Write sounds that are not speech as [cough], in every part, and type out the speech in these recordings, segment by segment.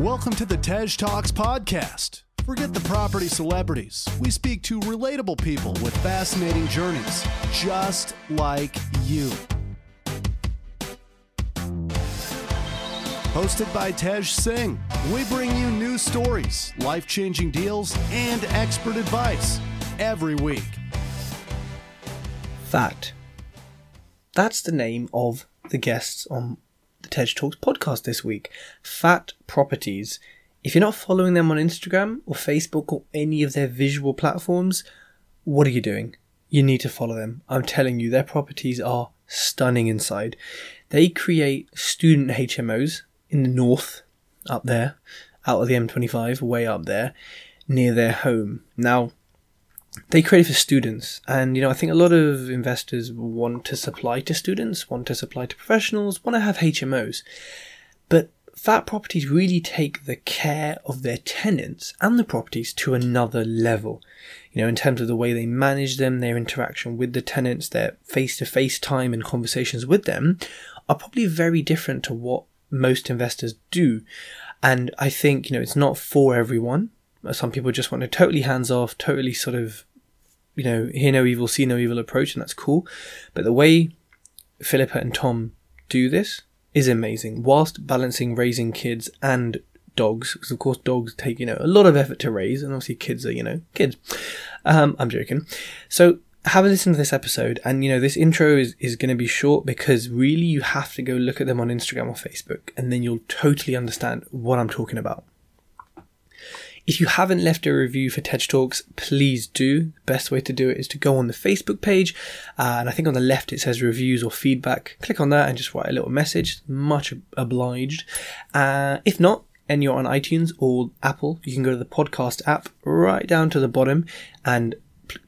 Welcome to the Tej Talks podcast. Forget the property celebrities. We speak to relatable people with fascinating journeys, just like you. Hosted by Tej Singh, we bring you new stories, life changing deals, and expert advice every week. That. That's the name of the guests on Tej Talks podcast this week. Fat Properties. If you're not following them on Instagram or Facebook or any of their visual platforms, what are you doing? You need to follow them. I'm telling you, their properties are stunning inside. They create student HMOs in the north, up there, out of the M25, way up there, near their home. Now, they create for students and you know i think a lot of investors want to supply to students want to supply to professionals want to have hmos but fat properties really take the care of their tenants and the properties to another level. You know in terms of the way they manage them their interaction with the tenants their face-to-face time and conversations with them are probably very different to what most investors do. And i think you know it's not for everyone some people just want a totally hands off, totally sort of, you know, hear no evil, see no evil approach, and that's cool. But the way Philippa and Tom do this is amazing, whilst balancing raising kids and dogs, because of course dogs take, you know, a lot of effort to raise, and obviously kids are, you know, kids. Um, I'm joking. So have a listen to this episode and you know this intro is, is going to be short because really you have to go look at them on instagram or facebook and then you'll totally understand what i'm talking about if you haven't left a review for Tej Talks, please do. The best way to do it is to go on the Facebook page, uh, and I think on the left it says reviews or feedback. Click on that and just write a little message. Much obliged. Uh, if not, and you're on iTunes or Apple, you can go to the podcast app right down to the bottom and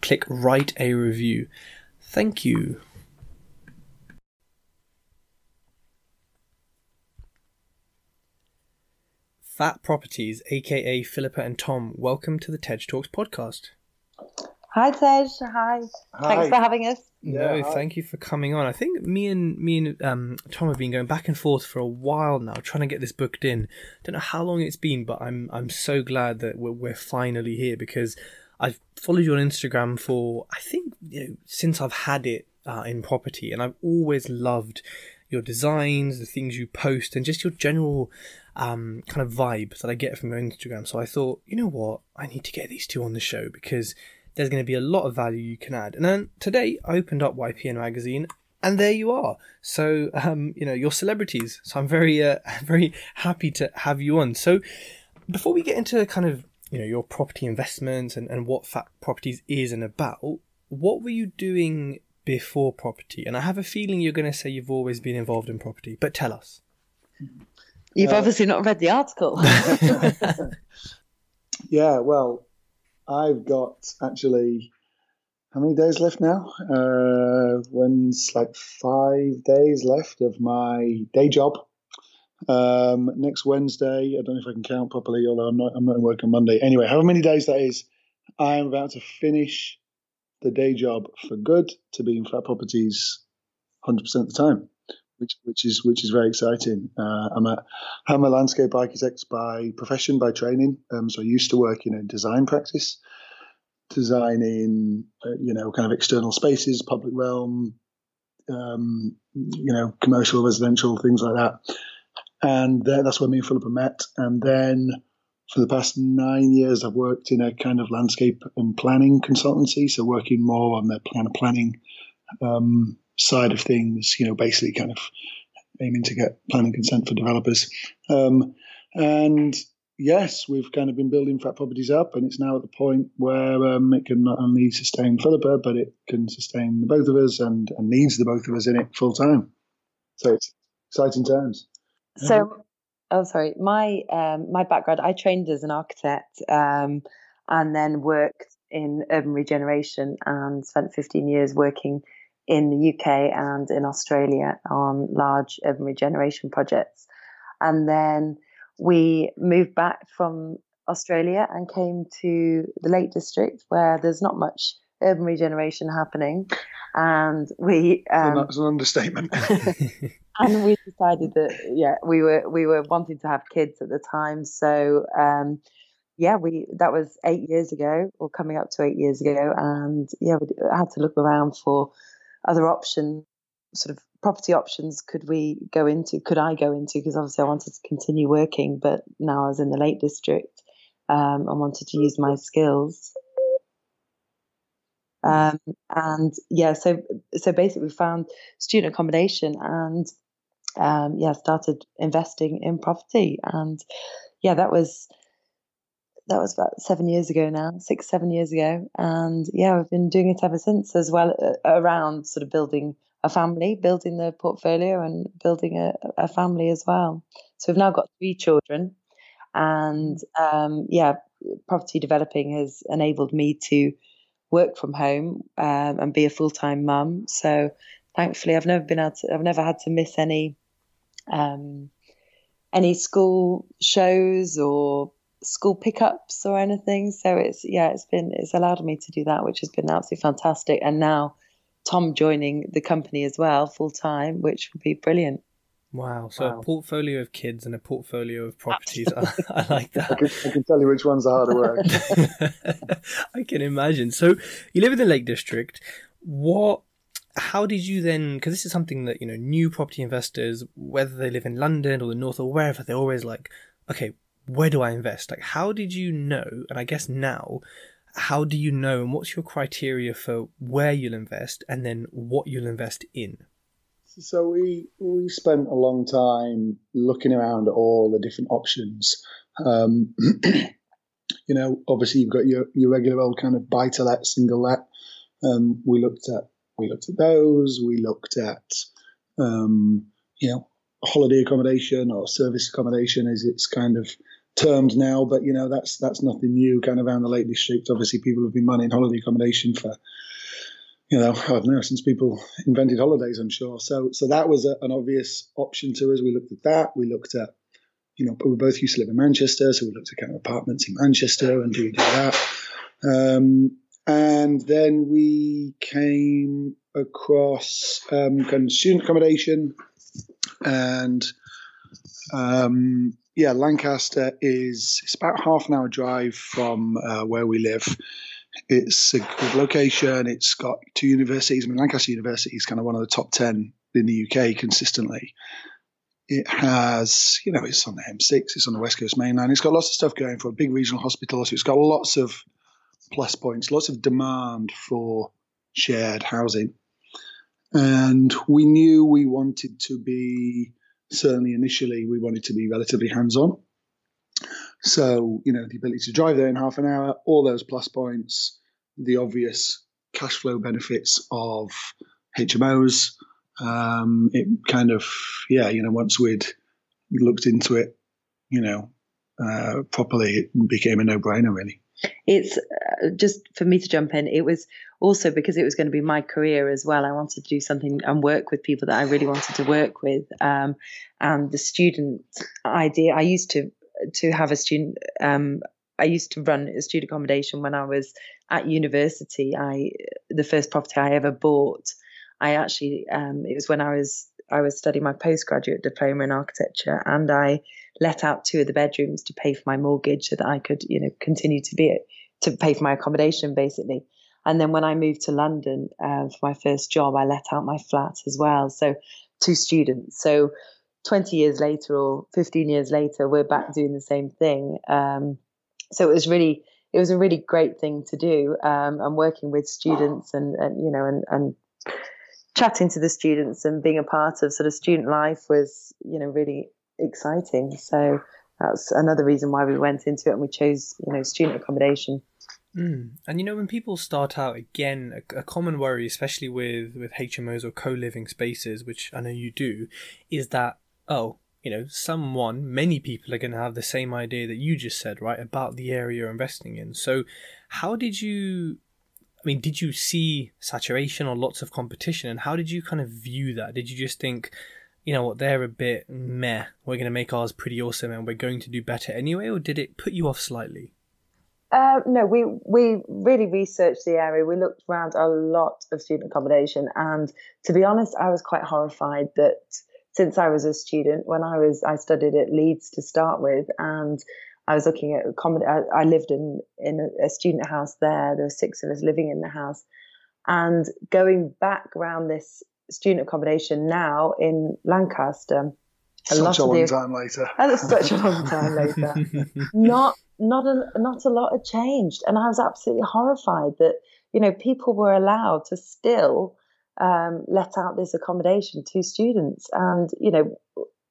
click write a review. Thank you. Fat Properties, aka Philippa and Tom, welcome to the Tej Talks podcast. Hi Tej, hi. Hi. Thanks for having us. No, Yeah, thank you for coming on. I think me and me and um, Tom have been going back and forth for a while now, trying to get this booked in. Don't know how long it's been, but I'm I'm so glad that we're, we're finally here because I've followed you on Instagram for I think you know since I've had it uh, in property, and I've always loved your designs, the things you post, and just your general um, kind of vibe that I get from your Instagram. So I thought, you know what, I need to get these two on the show because there's going to be a lot of value you can add. And then today I opened up YPN magazine. And there you are. So, um, you know, you're celebrities. So I'm very, uh, [laughs] very happy to have you on. So, before we get into kind of, you know, your property investments and, and what Fat Properties is and about, what were you doing before property? And I have a feeling you're going to say you've always been involved in property, but tell us. You've Uh, obviously not read the article. [laughs] Yeah, well, I've got actually how many days left now? Uh, when's like five days left of my day job. Um, next Wednesday, I don't know if I can count properly, although I'm not. I'm not in work on Monday. Anyway, however many days that is, I am about to finish the day job for good to be in fat properties 100% of the time, which which is which is very exciting. Uh, I'm a I'm a landscape architect by profession, by training. Um, so I used to work in a design practice, designing, uh, you know, kind of external spaces, public realm, um, you know, commercial, residential, things like that. And then that's where me and Philippa met. And then for the past nine years, I've worked in a kind of landscape and planning consultancy. So working more on the plan planning um, side of things, you know, basically kind of aiming to get planning consent for developers. Um, and yes, we've kind of been building fat properties up, and it's now at the point where um, it can not only sustain Philippa, but it can sustain the both of us and, and needs the both of us in it full time. So it's exciting times. so, oh, sorry. My um, my background, I trained as an architect um, and then worked in urban regeneration and spent 15 years working in the UK and in Australia on large urban regeneration projects. And then we moved back from Australia and came to the Lake District where there's not much urban regeneration happening. and we um, so that's an understatement. [laughs] and we decided that yeah, we were we were wanting to have kids at the time, so um, yeah, we that was eight years ago, or coming up to eight years ago, and yeah, we had to look around for other options, sort of property options. Could we go into? Could I go into? Because obviously I wanted to continue working, but now I was in the Lake District, um, I wanted to use my skills. Um, and yeah, so so basically, we found student accommodation and um, yeah, started investing in property, and yeah, that was that was about seven years ago now, six seven years ago, and yeah, we've been doing it ever since, as well uh, around sort of building a family, building the portfolio, and building a, a family as well. So we've now got three children, and um, yeah, property developing has enabled me to work from home um, and be a full time mum. So thankfully, I've never been to, I've never had to miss any um, any school shows or school pickups or anything. So it's yeah, it's been it's allowed me to do that, which has been absolutely fantastic. And now Tom joining the company as well full time, which would be brilliant. Wow. So wow. a portfolio of kids and a portfolio of properties. I, [laughs] I, like that. I can, I can, tell you which one's are harder work. [laughs] I can imagine. So you live in the Lake District. What? How did you then? Because this is something that you know, new property investors, whether they live in London or the North or wherever, they're always like, okay, where do I invest? Like, how did you know? And I guess now, how do you know? And what's your criteria for where you'll invest, and then what you'll invest in? So we we spent a long time looking around at all the different options. Um, [clears throat] you know, obviously you've got your, your regular old kind of buy to let, single let. Um, we looked at we looked at those. We looked at um, you know holiday accommodation or service accommodation as it's kind of termed now, but you know that's that's nothing new. Kind of around the Lake District, obviously people have been manning holiday accommodation for you know, I don't know, since people invented holidays, I'm sure. So, so that was a, an obvious option to us. We looked at that. We looked at, you know, we both used to live in Manchester, so we looked at kind of apartments in Manchester and do we do that. Um, and then we came across um, kind of student accommodation, and um, yeah, Lancaster is it's about half an hour drive from uh, where we live. It's a good location. It's got two universities. I mean, Lancaster University is kind of one of the top 10 in the UK consistently. It has, you know, it's on the M6, it's on the West Coast Main Line. It's got lots of stuff going for a big regional hospital. So it's got lots of plus points, lots of demand for shared housing. And we knew we wanted to be, certainly initially, we wanted to be relatively hands on. So, you know, the ability to drive there in half an hour, all those plus points, the obvious cash flow benefits of HMOs. Um, it kind of, yeah, you know, once we'd looked into it, you know, uh, properly, it became a no brainer, really. It's uh, just for me to jump in. It was also because it was going to be my career as well. I wanted to do something and work with people that I really wanted to work with. Um, and the student idea, I used to to have a student. Um, I used to run a student accommodation when I was at university. I the first property I ever bought. I actually um, it was when I was I was studying my postgraduate diploma in architecture, and I let out two of the bedrooms to pay for my mortgage so that I could you know continue to be it to pay for my accommodation basically. And then when I moved to London uh, for my first job, I let out my flat as well. So two students. So 20 years later or 15 years later, we're back doing the same thing. Um, so it was really, it was a really great thing to do. Um, and working with students and, and you know, and, and chatting to the students and being a part of sort of student life was, you know, really exciting. So that's another reason why we went into it and we chose, you know, student accommodation. Mm. And you know, when people start out again, a, a, common worry, especially with with HMOs or co living spaces, which I know you do, is that oh, you know, someone, many people are going to have the same idea that you just said, right, about the area you're investing in. So, how did you? I mean, did you see saturation or lots of competition, and how did you kind of view that? Did you just think, you know what, they're a bit meh. We're going to make ours pretty awesome, and we're going to do better anyway, or did it put you off slightly? Uh, no, we we really researched the area. We looked around a lot of student accommodation, and to be honest, I was quite horrified that since I was a student, when I was I studied at Leeds to start with, and I was looking at accommodation. I, I lived in in a, a student house there. There were six of us living in the house, and going back around this student accommodation now in Lancaster. A such a long the, time later. [laughs] And it's such a long time later. [laughs] not not a not a lot had changed, and I was absolutely horrified that you know people were allowed to still um, let out this accommodation to students, and you know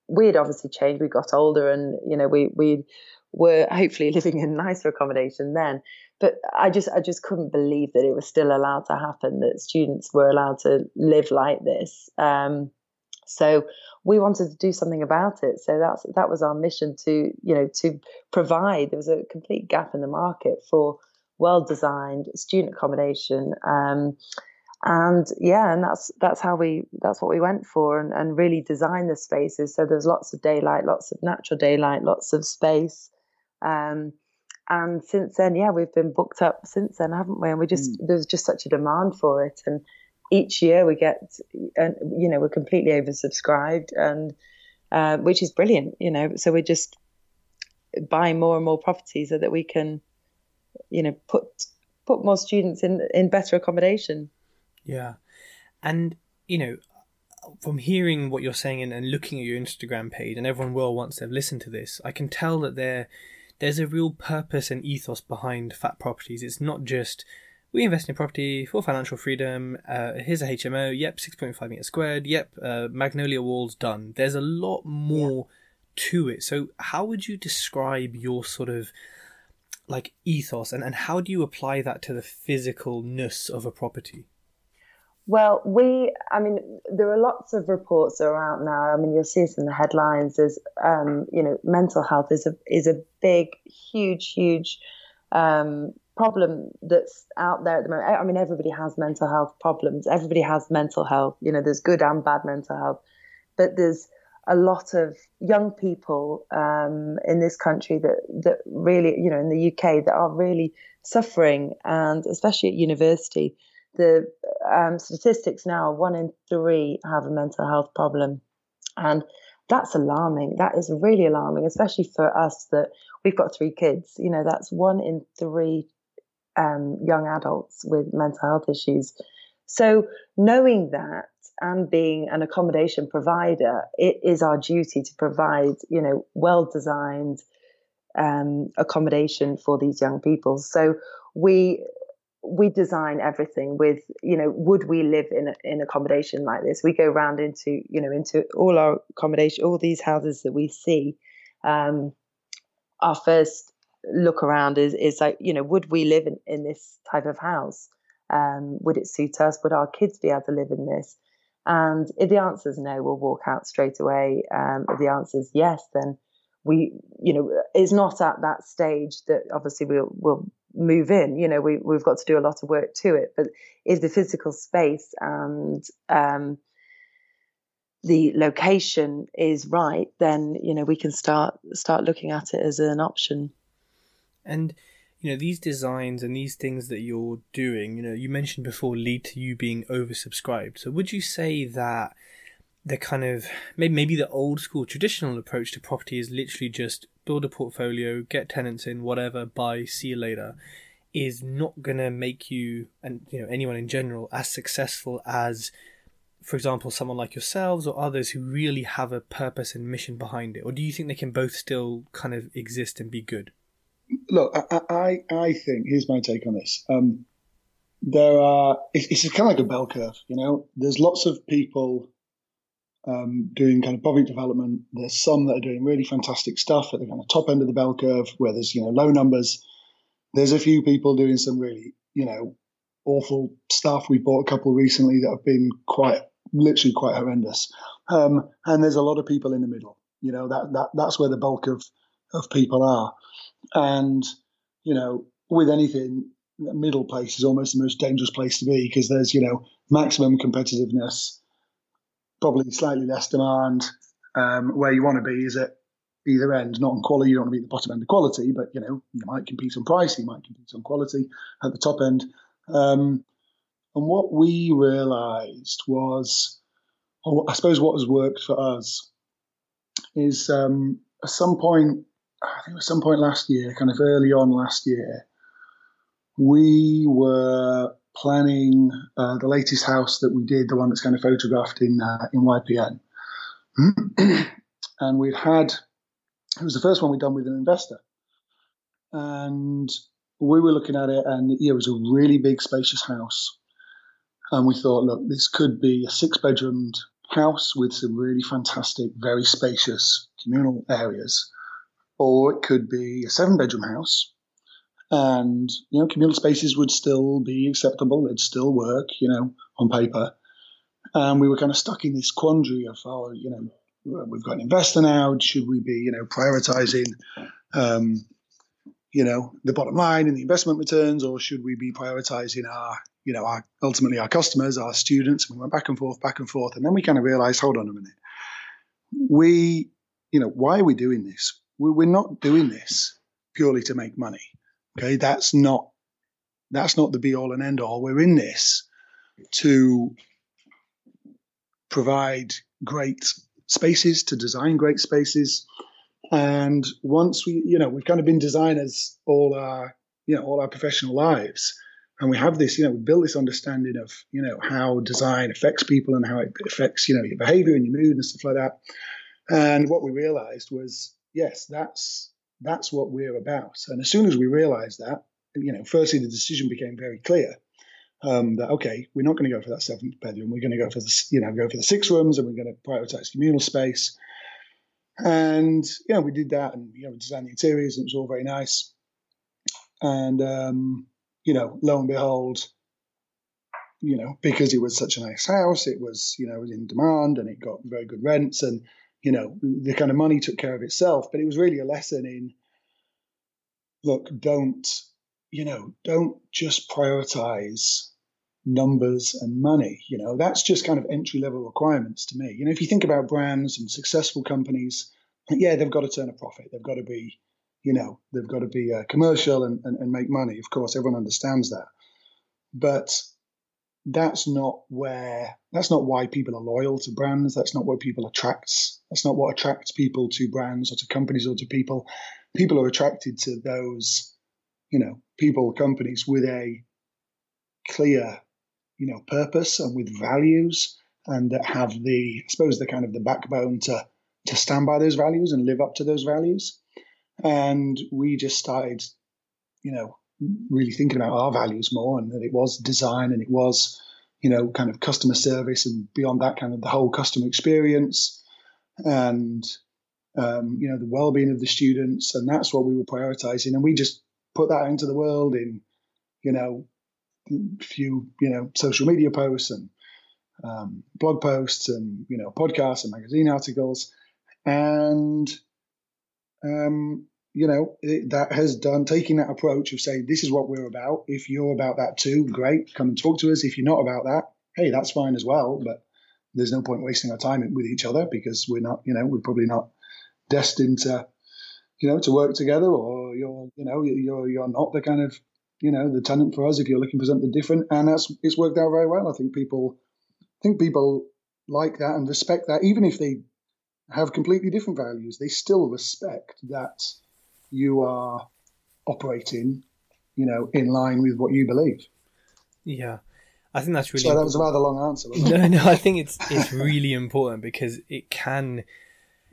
we had obviously changed. We got older, and you know we we were hopefully [laughs] living in nicer accommodation then. But I just I just couldn't believe that it was still allowed to happen that students were allowed to live like this. Um, so we wanted to do something about it. So that's that was our mission to you know to provide. There was a complete gap in the market for well designed student accommodation. Um, and yeah, and that's that's how we that's what we went for, and, and really design the spaces. So there's lots of daylight, lots of natural daylight, lots of space. Um, and since then, yeah, we've been booked up since then, haven't we? And we just mm. there's just such a demand for it, and each year we get, and you know, we're completely oversubscribed, and uh, which is brilliant, you know. So we're just buying more and more properties so that we can, you know, put put more students in in better accommodation. Yeah, and you know, from hearing what you're saying and, and looking at your Instagram page, and everyone will once they've listened to this, I can tell that there there's a real purpose and ethos behind Fat Properties. It's not just we invest in property for financial freedom. Uh, here's a HMO. Yep, 6.5 meters squared. Yep, uh, magnolia walls done. There's a lot more to it. So, how would you describe your sort of like ethos and, and how do you apply that to the physicalness of a property? Well, we, I mean, there are lots of reports out now. I mean, you'll see this in the headlines. There's, um, you know, mental health is a is a big, huge, huge um, problem that's out there at the moment. I mean, everybody has mental health problems. Everybody has mental health. You know, there's good and bad mental health, but there's a lot of young people um, in this country that that really, you know, in the UK that are really suffering, and especially at university, the um, statistics now: one in three have a mental health problem, and that's alarming. That is really alarming, especially for us that we've got three kids. You know, that's one in three um, young adults with mental health issues. So, knowing that and being an accommodation provider, it is our duty to provide, you know, well designed um, accommodation for these young people. So, we we design everything with you know would we live in a, in accommodation like this? We go around into you know into all our accommodation all these houses that we see. Um, our first look around is is like you know would we live in, in this type of house? Um, would it suit us? Would our kids be able to live in this? And if the answer is no we'll walk out straight away. Um, if the answer is yes then we you know it's not at that stage that obviously we'll we'll move in you know we, we've got to do a lot of work to it but if the physical space and um, the location is right then you know we can start start looking at it as an option. And you know these designs and these things that you're doing you know you mentioned before lead to you being oversubscribed. So would you say that the kind of maybe the old school traditional approach to property is literally just build a portfolio get tenants in whatever buy see you later is not to make you and you know anyone in general as successful as for example someone like yourselves or others who really have a purpose and mission behind it or do you think they can both still kind of exist and be good look, I, I, I think here's my take on this. Um, there are it's, it's kind of like a bell curve, you know. There's lots of people um, doing kind of public development. There's some that are doing really fantastic stuff at the kind of top end of the bell curve, where there's you know low numbers. There's a few people doing some really you know awful stuff. We bought a couple recently that have been quite literally quite horrendous. Um, and there's a lot of people in the middle. You know that that that's where the bulk of of people are. And, you know, with anything, middle place is almost the most dangerous place to be because there's, you know, maximum competitiveness, probably slightly less demand. Um, where you want to be is at either end, not on quality. You don't want to be at the bottom end of quality, but you know you might compete on price, you might compete on quality at the top end. Um, and what we realised was, or I suppose what has worked for us, is um, at some point, I think at some point last year, kind of early on last year, we were planning uh, the latest house that we did, the one that's kind of photographed in uh, in YPN, [clears throat] and we'd had it was the first one we'd done with an investor, and we were looking at it, and yeah, it was a really big, spacious house, and we thought, look, this could be a six-bedroomed house with some really fantastic, very spacious communal areas, or it could be a seven-bedroom house and you know communal spaces would still be acceptable. They'd still work you know on paper. And we were kind of stuck in this quandary of oh you know we've got an investor now. Should we be you know prioritizing um, you know the bottom line and the investment returns or should we be prioritizing our you know our ultimately our customers our students? And we went back and forth back and forth. And then we kind of realized hold on a minute. We you know why are we doing this? We're not doing this purely to make money Okay, that's not that's not the be all and end all. We're in this to provide great spaces, to design great spaces. And once we, you know, we've kind of been designers all our, you know, all our professional lives. And we have this, you know, we built this understanding of, you know, how design affects people and how it affects, you know, your behavior and your mood and stuff like that. And what we realized was, yes, that's that's what we're about. And as soon as we realized that, you know, firstly, the decision became very clear um, that, okay, we're not going to go for that seventh bedroom. We're going to go for the, you know, go for the six rooms and we're going to prioritize communal space. And, know, we did that and, you know, we designed the interiors and it was all very nice. And, um, you know, lo and behold, you know, because it was such a nice house, it was, you know, it was in demand and it got very good rents and, you know, the kind of money took care of itself. But it was really a lesson in look, don't, you know, don't just prioritize numbers and money. You know, that's just kind of entry level requirements to me. You know, if you think about brands and successful companies, yeah, they've got to turn a profit. They've got to be, you know, they've got to be uh, commercial and, and, and make money. Of course, everyone understands that. But that's not where that's not why people are loyal to brands. That's not what people attracts. That's not what attracts people to brands or to companies or to people. People are attracted to those you know people companies with a clear you know purpose and with values and that have the i suppose the kind of the backbone to to stand by those values and live up to those values. And we just started you know really thinking about our values more and that it was design and it was you know kind of customer service and beyond that kind of the whole customer experience and um, you know the well-being of the students. And that's what we were prioritizing. And we just put that into the world in you know few you know social media posts and um, blog posts and you know podcasts and magazine articles. And um, you know, it, that has done taking that approach of saying, this is what we're about. If you're about that too, great, come and talk to us. If you're not about that, hey, that's fine as well. But there's no point wasting our time with each other because we're not, you know, we're probably not destined to, you know, to work together or you're, you know, you're, you're not the kind of, you know, the tenant for us if you're looking for something different. And that's, it's worked out very well. I think people, I think people like that and respect that, even if they have completely different values, they still respect that you are operating, you know, in line with what you believe. Yeah. I think that's really. So that was a rather long answer. no, no, I think it's it's really important because it can,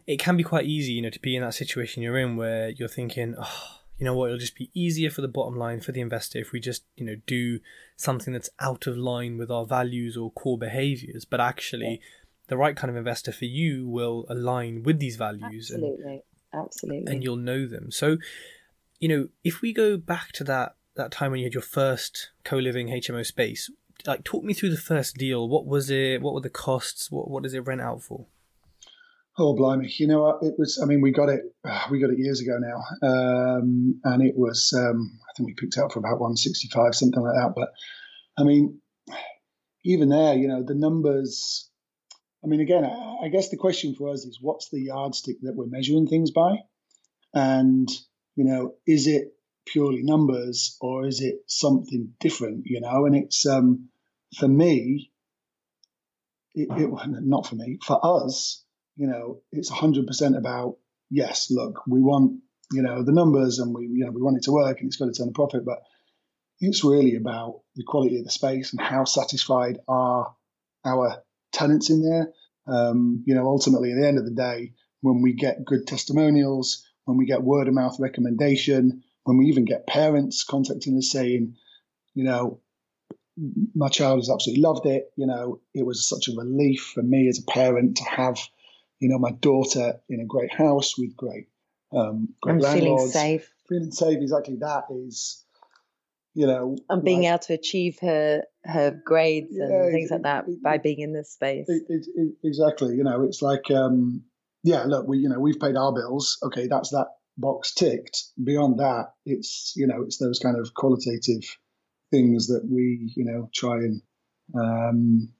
it can be quite easy, you know, to be in that situation you're in where you're thinking, oh, you know what, it'll just be easier for the bottom line for the investor if we just, you know, do something that's out of line with our values or core behaviors. But actually, yeah. the right kind of investor for you will align with these values. Absolutely. And, absolutely. And you'll know them. So, you know, if we go back to that that time when you had your first co-living HMO space, like talk me through the first deal. What was it? What were the costs? What what does it rent out for? Oh blimey! You know what? It was. I mean, we got it. [sighs] We got it years ago now, um, and it was. Um, I think we picked it up for about one sixty five, something like that. But I mean, even there, you know, the numbers I mean, again, I, guess the question for us is what's the yardstick that we're measuring things by? And, you know, is it purely numbers or is it something different, you know? And it's, um, for me, it, it, [laughs] not for me, for us, you know, it's 100% about, yes, look, we want, you know, the numbers and we, you know, we want it to work and it's got to turn a profit, but it's really about the quality of the space and how satisfied are our tenants in there. Um, you know, ultimately, at the end of the day, when we get good testimonials, when we get word of mouth recommendation, when we even get parents contacting us saying, you know, my child has absolutely loved it. You know, it was such a relief for me as a parent to have, you know, my daughter in a great house with great, um, great and landlords. feeling safe. Feeling safe, exactly. That is, you know, and being like, able to achieve her her grades and Yeah, things it- like that it- by it- being in this space. it, it, it, exactly. You know, it's like, um, yeah, look, we, you know, we've paid our bills. Okay, that's that box ticked. Beyond that, it's, you know, it's those kind of qualitative things that we, you know, try and, um,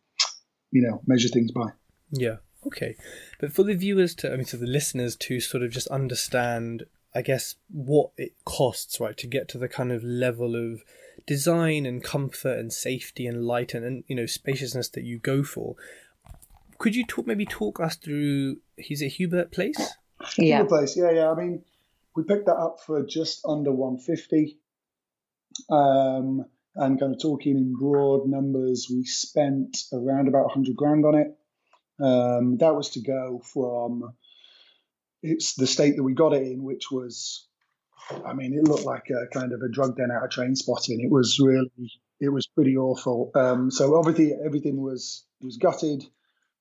you know, measure things by. Yeah. Okay. But for the viewers to, I mean, for the listeners to sort of just understand, I guess, what it costs, right, to get to the kind of level of design and comfort and safety and light and, and you know, spaciousness that you go for. Could you talk, maybe talk us through, is it Hubert Place? yeah. Good place. Yeah, yeah. I mean, we picked that up for just under 150. Um, and kind of talking in broad numbers, we spent around about 100 grand on it. Um, that was to go from it's the state that we got it in, which was, I mean, it looked like a kind of a drug den out of Trainspotting. It was really, it was pretty awful. Um, so everything, everything was was gutted.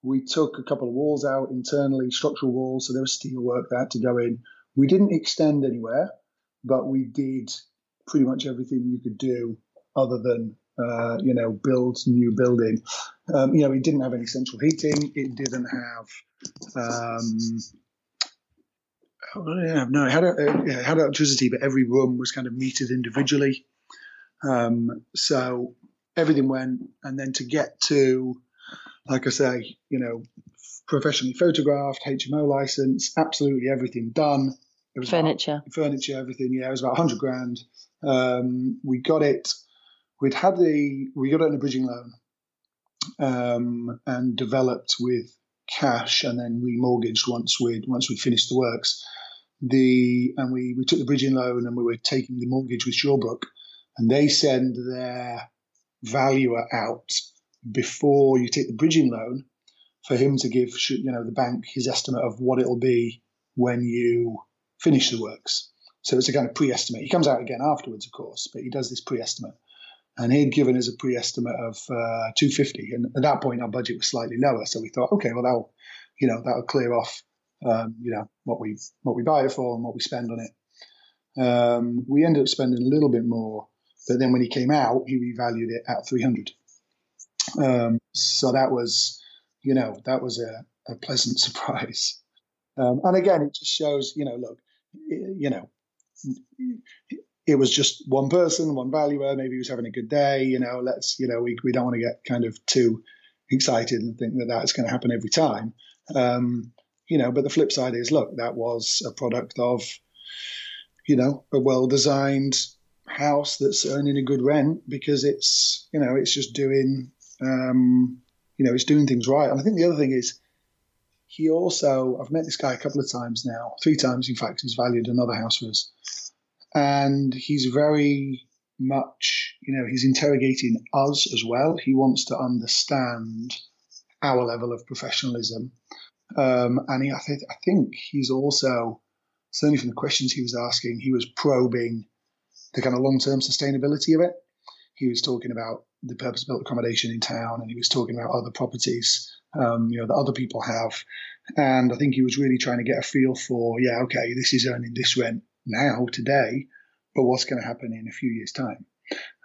We took a couple of walls out internally, structural walls, so there was steel work that had to go in. We didn't extend anywhere, but we did pretty much everything you could do other than uh, you know build new building. Um, you know, it didn't have any central heating. It didn't have. Um, yeah, no, it had, a, it had electricity, but every room was kind of metered individually. Um, so everything went, and then to get to, like I say, you know, professionally photographed, HMO license, absolutely everything done. It was about- Furniture. furniture, everything. Yeah, it was about 100 grand. Um, we got it. We'd had the we got it on a bridging loan, um, and developed with cash, and then remortgaged once we once we finished the works. The and we we took the bridging loan, and we were taking the mortgage with Shawbrook, and they send their valuer out before you take the bridging loan for him to give you know the bank his estimate of what it'll be when you finish the works. So it's a kind of pre-estimate. He comes out again afterwards, of course, but he does this pre-estimate. And he'd given us a pre-estimate of uh, 250, and at that point our budget was slightly lower. So we thought, okay, well that'll, you know, that'll clear off, um, you know, what we what we buy it for and what we spend on it. Um, we ended up spending a little bit more, but then when he came out, he revalued it at 300. Um, so that was, you know, that was a, a pleasant [laughs] surprise. Um, and again, it just shows, you know, look, you know, it was just one person, one valuer. Maybe he was having a good day. You know, let's, you know, we, we don't want to get kind of too excited and think that that's going to happen every time. Um, you know, but the flip side is, look, that was a product of, you know, a well designed house that's earning a good rent because it's, you know, it's just doing, um, you know, it's doing things right. And I think the other thing is, he also, I've met this guy a couple of times now, three times, in fact, he's valued another house for us. And he's very much, you know, he's interrogating us as well. He wants to understand our level of professionalism. Um, and he, I, th- I think he's also, certainly from the questions he was asking, he was probing the kind of long term sustainability of it. He was talking about the purpose built accommodation in town and he was talking about other properties um, you know, that other people have. And I think he was really trying to get a feel for, yeah, okay, this is earning this rent now, today, but what's going to happen in a few years' time?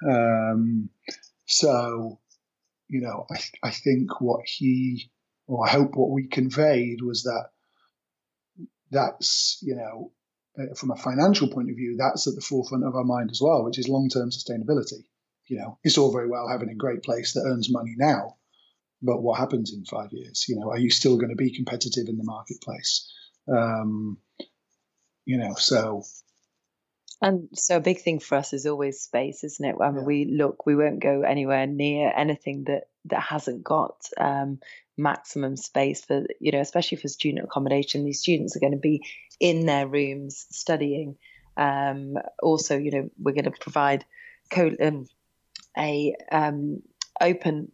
Um, so, you know, I, I think what he, or I hope what we conveyed was that that's, you know, uh, from a financial point of view, that's at the forefront of our mind as well, which is long term sustainability. You know, it's all very well having a great place that earns money now, but what happens in five years? You know, are you still going to be competitive in the marketplace? Um, you know, so and so a big thing for us is always space, isn't it? I mean, yeah. we look, we won't go anywhere near anything that that hasn't got um, maximum space for you know, especially for student accommodation. These students are going to be in their rooms studying. Um, also, you know, we're going to provide co- um, a um, open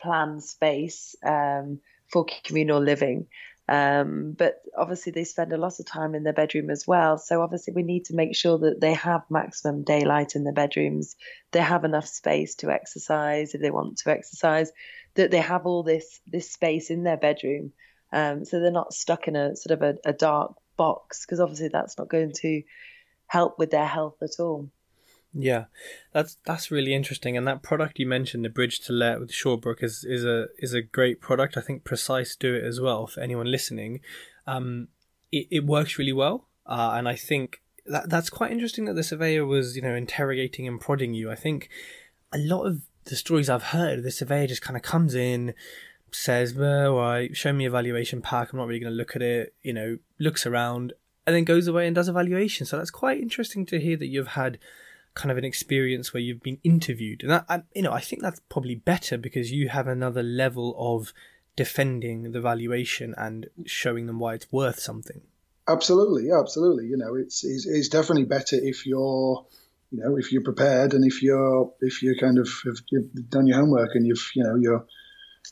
plan space um, for communal living. Um, but obviously, they spend a lot of time in their bedroom as well. So, obviously, we need to make sure that they have maximum daylight in their bedrooms. They have enough space to exercise if they want to exercise. That they have all this this space in their bedroom, um, so they're not stuck in a sort of a, a dark box. Because obviously, that's not going to help with their health at all. Yeah, that's that's really interesting. And that product you mentioned, the Bridge to Let with Shawbrook, is is a is a great product. I think Precise do it as well for anyone listening. Um, it, it works really well, uh, and I think that that's quite interesting that the surveyor was you know interrogating and prodding you. I think a lot of the stories I've heard, the surveyor just kind of comes in, says, "Well, right, show me a valuation pack. I'm not really going to look at it." You know, looks around and then goes away and does a valuation. So that's quite interesting to hear that you've had kind of an experience where you've been interviewed, and I, you know I think that's probably better because you have another level of defending the valuation and showing them why it's worth something. Absolutely, absolutely. You know, it's, it's it's, definitely better if you're, you know, if you're prepared and if you're if you kind of have you've done your homework and you've you know you're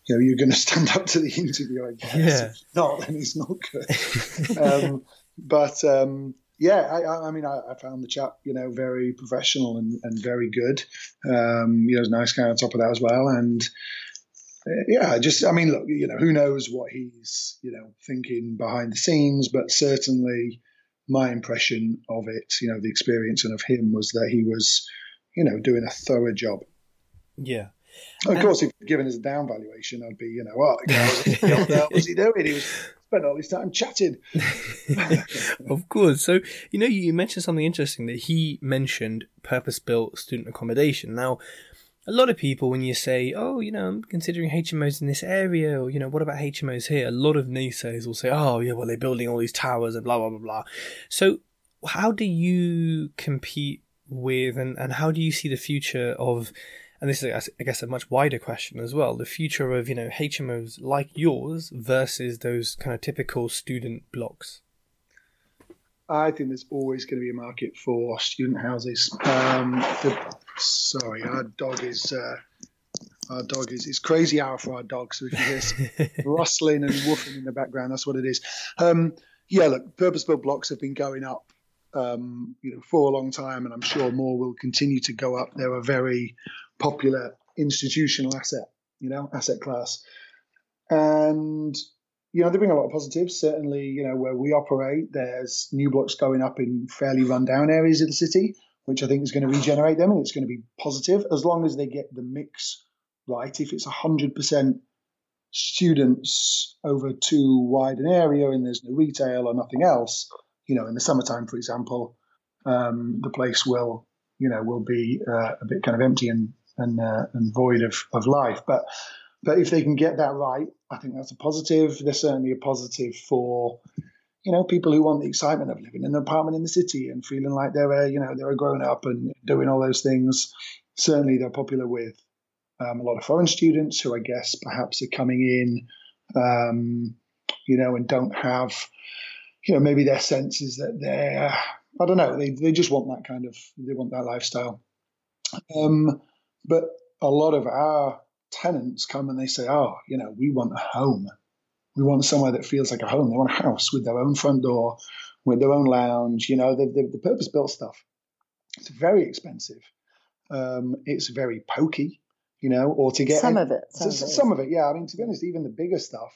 you know you're going [laughs] to stand up to the interview. I guess. Yeah. If not, then it's not good. [laughs] um, but um, yeah, I, I mean, I, I, found the chap, you know, very professional and, and very good. Um, you know, was a nice guy on top of that as well. And uh, yeah, just, I mean, look, you know, who knows what he's, you know, thinking behind the scenes, but certainly my impression of it, you know, the experience and of him was that he was, you know, doing a thorough job. Yeah. Of course, if given as a down valuation, I'd be, you know, [laughs] what, what was he doing? He was spent all this time chatting. [laughs] [laughs] of course. So, you know, you mentioned something interesting that he mentioned purpose built student accommodation. Now, a lot of people, when you say, oh, you know, I'm considering HMOs in this area, or, you know, what about HMOs here? A lot of naysayers will say, oh, yeah, well, they're building all these towers and blah, blah, blah, blah. So, how do you compete with and, and how do you see the future of and this is I guess a much wider question as well. The future of you know HMOs like yours versus those kind of typical student blocks. I think there's always going to be a market for student houses. Um, the, sorry our dog is uh, our dog is it's crazy hour for our dog so if you hear [laughs] rustling and woofing in the background that's what it is. Um, yeah look purpose built blocks have been going up um, you know, for a long time, and I'm sure more will continue to go up. They're a very popular institutional asset, you know, asset class. And, you know, they bring a lot of positives. Certainly, you know, where we operate, there's new blocks going up in fairly rundown areas of the city, which I think is going to regenerate them and it's going to be positive as long as they get the mix right. If it's 100% students over too wide an area and there's no retail or nothing else, you know, in the summertime, for example, um, the place will, you know, will be uh, a bit kind of empty and and uh, and void of, of life. But but if they can get that right, I think that's a positive. There's certainly a positive for you know people who want the excitement of living in an apartment in the city and feeling like they're a, you know they're a grown up and doing all those things. Certainly, they're popular with um, a lot of foreign students who I guess perhaps are coming in, um, you know, and don't have, you know, maybe their sense is that they're I don't know they they just want that kind of they want that lifestyle. Um, but a lot of our tenants come and they say, oh, you know, we want a home. We want somewhere that feels like a home. They want a house with their own front door, with their own lounge, you know, the, the, the purpose built stuff. It's very expensive. Um, it's very pokey, you know, or to get some of it. Some, of it, some of it, yeah. I mean, to be honest, even the bigger stuff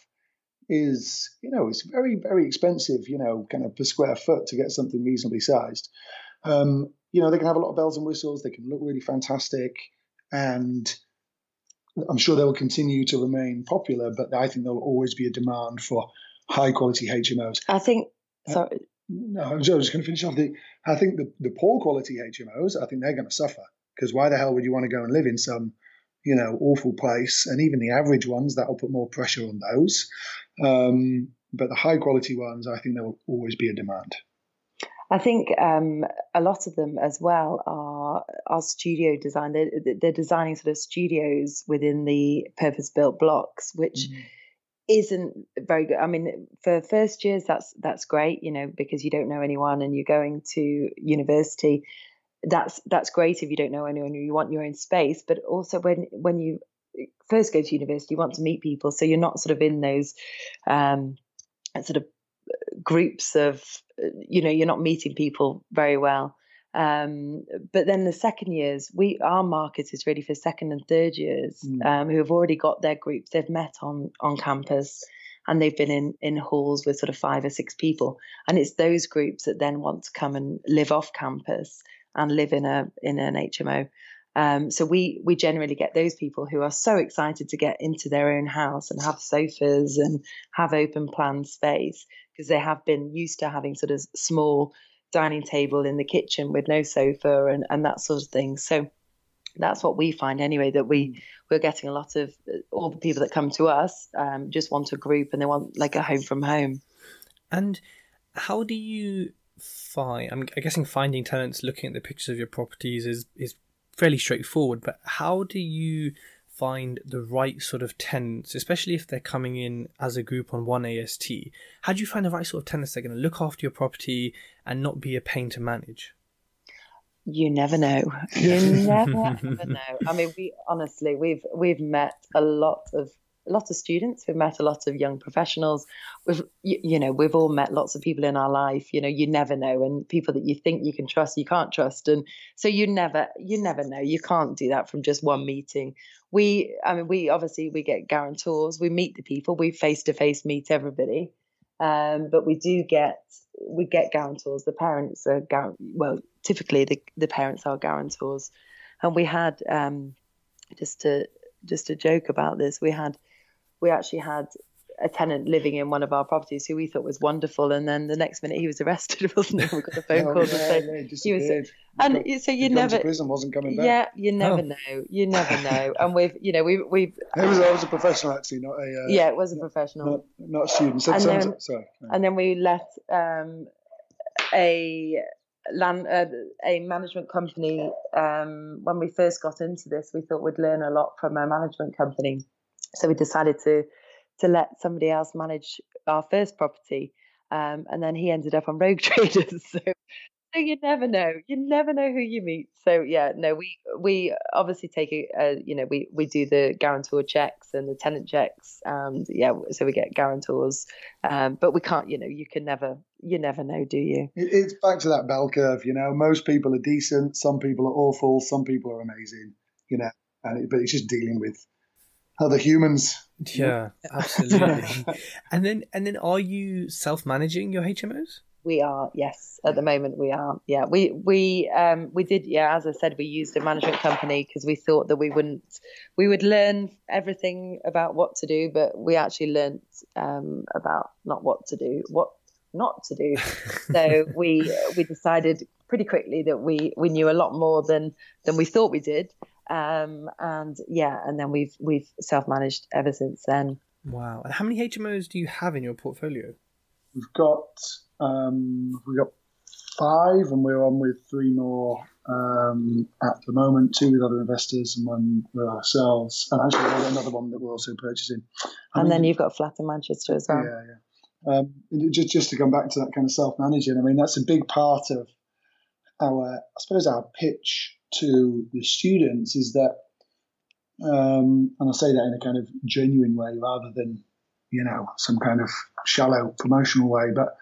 is, you know, it's very, very expensive, you know, kind of per square foot to get something reasonably sized. Um, you know, they can have a lot of bells and whistles. They can look really fantastic and I'm sure they will continue to remain popular, but I think there'll always be a demand for high quality HMOs. I think. Uh, sorry. Uh, no, I was just going to finish off. The, I think the, the poor quality HMOs, I think they're going to suffer because why the hell would you want to go and live in some, you know, awful place. And even the average ones, that'll put more pressure on those. Um, but the high quality ones, I think there will always be a demand. I think um, a lot of them as well are are studio design. They're, they're designing sort of studios within the purpose built blocks, which mm. isn't very good. I mean, for first years, that's that's great, you know, because you don't know anyone and you're going to university. That's that's great if you don't know anyone. You want your own space, but also when when you first go to university, you want to meet people, so you're not sort of in those um, sort of groups of you know you're not meeting people very well. Um, but then the second years we our market is really for second and third years mm. um, who have already got their groups they've met on on campus and they've been in in halls with sort of five or six people. And it's those groups that then want to come and live off campus and live in a in an HMO um, so we we generally get those people who are so excited to get into their own house and have sofas and have open plan space because they have been used to having sort of small dining table in the kitchen with no sofa and, and that sort of thing. So that's what we find anyway that we we're getting a lot of all the people that come to us um, just want a group and they want like a home from home. And how do you find? I'm guessing finding tenants looking at the pictures of your properties is is fairly straightforward, but how do you find the right sort of tenants, especially if they're coming in as a group on one AST? How do you find the right sort of tenants that are going to look after your property and not be a pain to manage? You never know. [laughs] You never, never know. I mean, we honestly we've we've met a lot of a lot of students. We've met a lot of young professionals. We've, you, you, know, we've all met lots of people in our life. You know, you never know, and people that you think you can trust, you can't trust, and so you never, you never know. You can't do that from just one meeting. We, I mean, we obviously we get guarantors. We meet the people. We face to face meet everybody, um, but we do get we get guarantors. The parents are gar- well, typically the the parents are guarantors, and we had um, just to just a joke about this. We had we actually had a tenant living in one of our properties who we thought was wonderful, and then the next minute he was arrested, [laughs] wasn't he? We got a phone oh, call yeah, to say he was. And got, so you never prison wasn't coming back. Yeah, you never oh. know. You never know. And we've, you know, we've we've. [laughs] It was, I was a professional actually, not a. Uh, yeah, it was a professional, not, not a student. So, and, then, sorry. and then we let um, a land uh, a management company um, when we first got into this we thought we'd learn a lot from a management company so we decided to to let somebody else manage our first property. Um, and then he ended up on Rogue [laughs] Traders. So, so you never know. You never know who you meet. So yeah, no, we we obviously take a, uh, you know we we do the guarantor checks and the tenant checks. And yeah, so we get guarantors, um, but we can't. You know, you can never you never know, do you? It's back to that bell curve. You know, most people are decent. Some people are awful. Some people are amazing. You know, and it, but it's just dealing with other humans. Yeah, absolutely. [laughs] and then and then are you self managing your HMOs? We are, yes. At the moment, we are. Yeah, we we um we did. Yeah, as I said, we used a management company because we thought that we wouldn't we would learn everything about what to do, but we actually learned um about not what to do, what not to do. [laughs] so we we decided pretty quickly that we we knew a lot more than than we thought we did. Um, and yeah, and then we've we've self managed ever since then. Wow! And how many HMOs do you have in your portfolio? We've got um, we've got five, and we're on with three more um, at the moment. Two with other investors, and one with ourselves. And actually, another one that we're also purchasing. I and mean, then you've got a flat in Manchester as well. Yeah, yeah. Um, just just to come back to that kind of self managing, I mean that's a big part of our, I suppose, our pitch to the students is that, um, and I say that in a kind of genuine way rather than, you know, some kind of shallow promotional way, but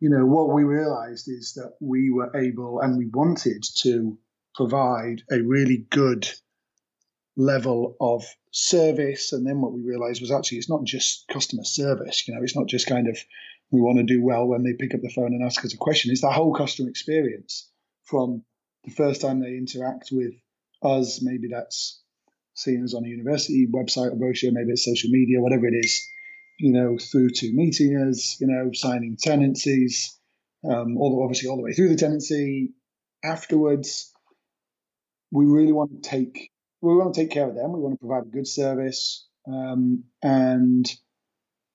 you know, what we realized is that we were able and we wanted to provide a really good level of service. And then what we realized was actually it's not just customer service, you know, it's not just kind of we want to do well when they pick up the phone and ask us a question. It's that whole customer experience from the first time they interact with us, maybe that's seen as on a university website or brochure, maybe it's social media, whatever it is, you know, through to meeting us, you know, signing tenancies, um, all the, obviously all the way through the tenancy. Afterwards, we really want to take we want to take care of them. We want to provide a good service, um, and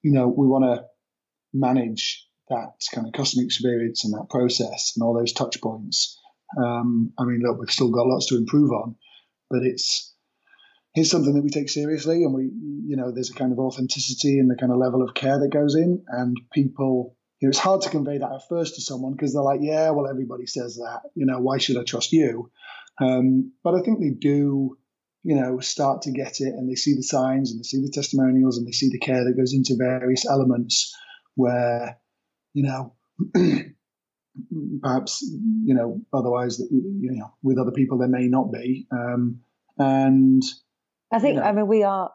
you know, we want to manage that kind of customer experience and that process and all those touch points. Um, I mean, look, we've still got lots to improve on, but it's it's something that we take seriously, and we, you know, there's a kind of authenticity and the kind of level of care that goes in, and people. You know, it's hard to convey that at first to someone because they're like, "Yeah, well, everybody says that. You know, why should I trust you?" Um, but I think they do you know, start to get it and they see the signs and they see the testimonials and they see the care that goes into various elements where, you know, [clears throat] perhaps, you know, otherwise, you know, with other people there may not be. Um, and I think, you know, I mean, we are,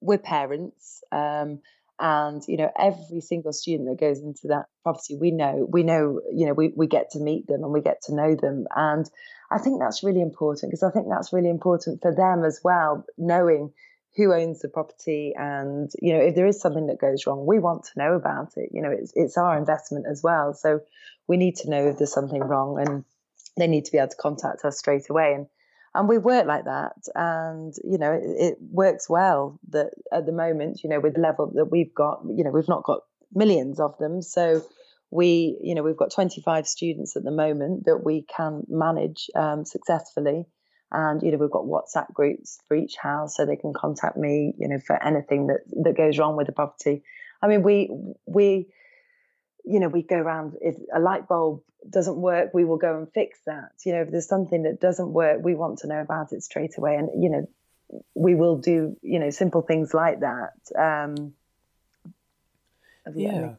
we're parents. Um, and you know every single student that goes into that property we know we know you know we, we get to meet them and we get to know them and I think that's really important because I think that's really important for them as well, knowing who owns the property and you know if there is something that goes wrong we want to know about it. You know it's it's our investment as well. So we need to know if there's something wrong and they need to be able to contact us straight away. And and we work like that. And you know it, it works well that at the moment you know with the level that we've got you know we've not got millions of them. So we, you know, we've got 25 students at the moment that we can manage um, successfully. And, you know, we've got WhatsApp groups for each house so they can contact me, you know, for anything that, that goes wrong with the property. I mean, we, we, you know, we go around, if a light bulb doesn't work, we will go and fix that. You know, if there's something that doesn't work, we want to know about it straight away. And, you know, we will do, you know, simple things like that. Um, yeah.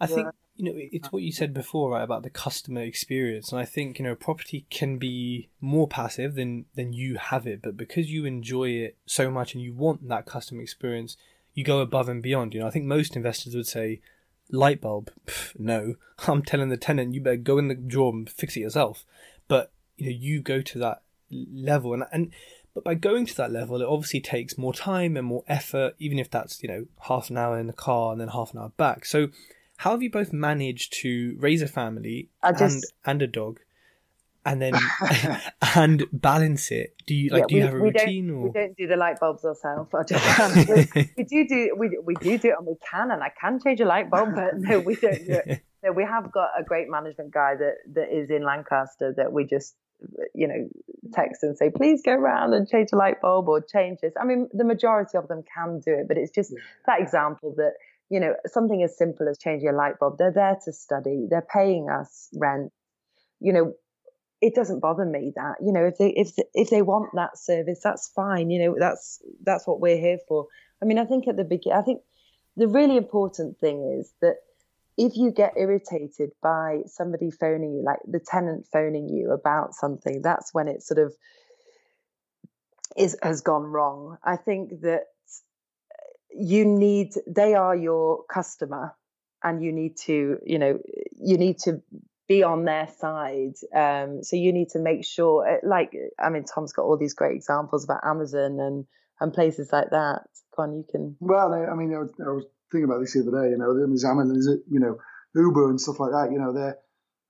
I think you know, it's uh. what you said before, right, about the customer experience. And I think, you know, property can be more passive than, than you have it. But because you enjoy it so much and you want that customer experience, you go above and beyond. You know, I think most investors would say, light bulb, Pff, no. [laughs] I'm telling the tenant, you better go in the drawer and fix it yourself. But, you know, you go to that level. And, and, but by going to that level, it obviously takes more time and more effort, even if that's, you know, half an hour in the car and then half an hour back. So, how have you both managed to raise a family just... and and a dog, and then [laughs] and balance it? Do you like? Yeah, do you we, have a routine? Don't, or? We don't do the light bulbs ourselves. I just [laughs] we, we, do do we we do do it and we can and I can change a light bulb, but no, we don't do it. [laughs] So we have got a great management guy that that is in Lancaster that we just you know text and say please go around and change a light bulb or change this. I mean the majority of them can do it, but it's just yeah. that example that you know, something as simple as changing a light bulb. They're there to study. They're paying us rent. You know, it doesn't bother me that you know if they if if they want that service, that's fine. You know, that's that's what we're here for. I mean, I think at the beginning, I think the really important thing is that if you get irritated by somebody phoning you, like the tenant phoning you about something, that's when it sort of is has gone wrong. I think that you need they are your customer and you need to you know you need to be on their side um, so you need to make sure eh, like i mean tom's got all these great examples about amazon and and places like that. Con you can well i mean I was, I was thinking about this the other day you know there's amazon is it you know uber and stuff like that you know they're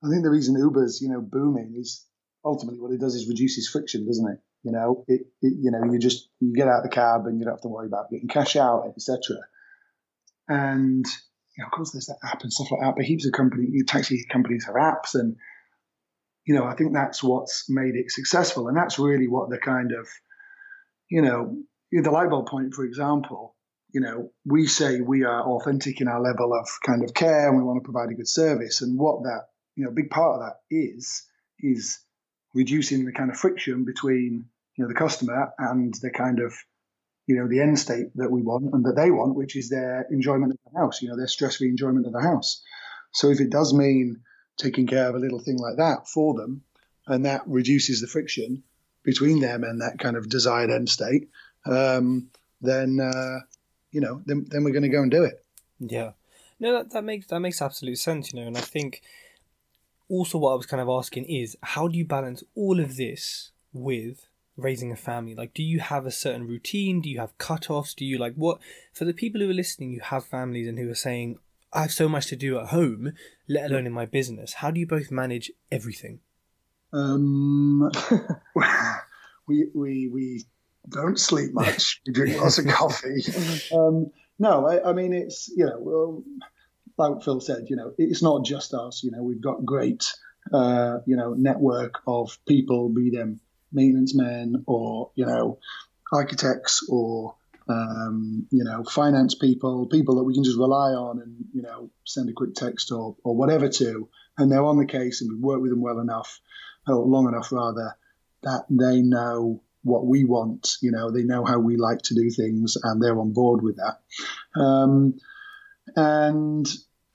i think the reason uber's you know booming is ultimately what it does is reduces friction doesn't it you know, it, it, you know, you just you get out the cab and you don't have to worry about getting cash out, etc. And you know, of course, there's that app and stuff like that. But heaps of company, taxi companies have apps, and you know, I think that's what's made it successful, and that's really what the kind of, you know, the light bulb point, for example. You know, we say we are authentic in our level of kind of care, and we want to provide a good service. And what that, you know, a big part of that is is reducing the kind of friction between you know the customer and the kind of you know the end state that we want and that they want, which is their enjoyment of the house, you know, their stress-free enjoyment of the house. So if it does mean taking care of a little thing like that for them, and that reduces the friction between them and that kind of desired end state, um, then uh, you know, then, then we're going to go and do it. Yeah, no, that, that makes that makes absolute sense, you know, and I think also what I was kind of asking is how do you balance all of this with raising a family? Like, do you have a certain routine? Do you have cut-offs? Do you like what? For the people who are listening, you have families and who are saying, I have so much to do at home, let alone in my business. How do you both manage everything? Um, [laughs] we, we, we, don't sleep much. We drink [laughs] lots of coffee. Um, no, I, I, mean it's you know, well, like Phil said, you know, it's not just us. You know, we've got great uh, you know network of people, be them maintenance men or you know architects or um, you know finance people, people that we can just rely on and you know send a quick text or or whatever to, and they're on the case and we work with them well enough, or long enough rather, that they know what we want. You know, they know how we like to do things, and they're on board with that. Um, and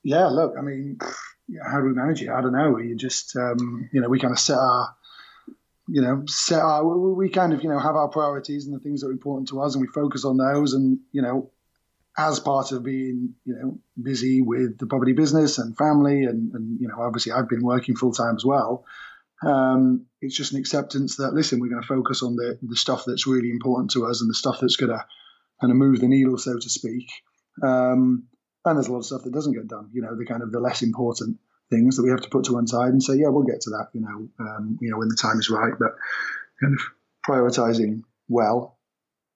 yeah, look, I mean, [sighs] how do we manage it? I don't know. You just, um, you know, we kind of set our, you know, set our, we kind of, you know, have our priorities and the things that are important to us, and we focus on those. And you know, as part of being, you know, busy with the property business and family, and, and you know, obviously I've been working full time as well. Um, it's just an acceptance that listen, we're going to focus on the the stuff that's really important to us and the stuff that's going to kind of move the needle, so to speak. Um, and there's a lot of stuff that doesn't get done. You know, the kind of the less important things that we have to put to one side and say, yeah, we'll get to that. You know, um, you know when the time is right, but kind of prioritizing well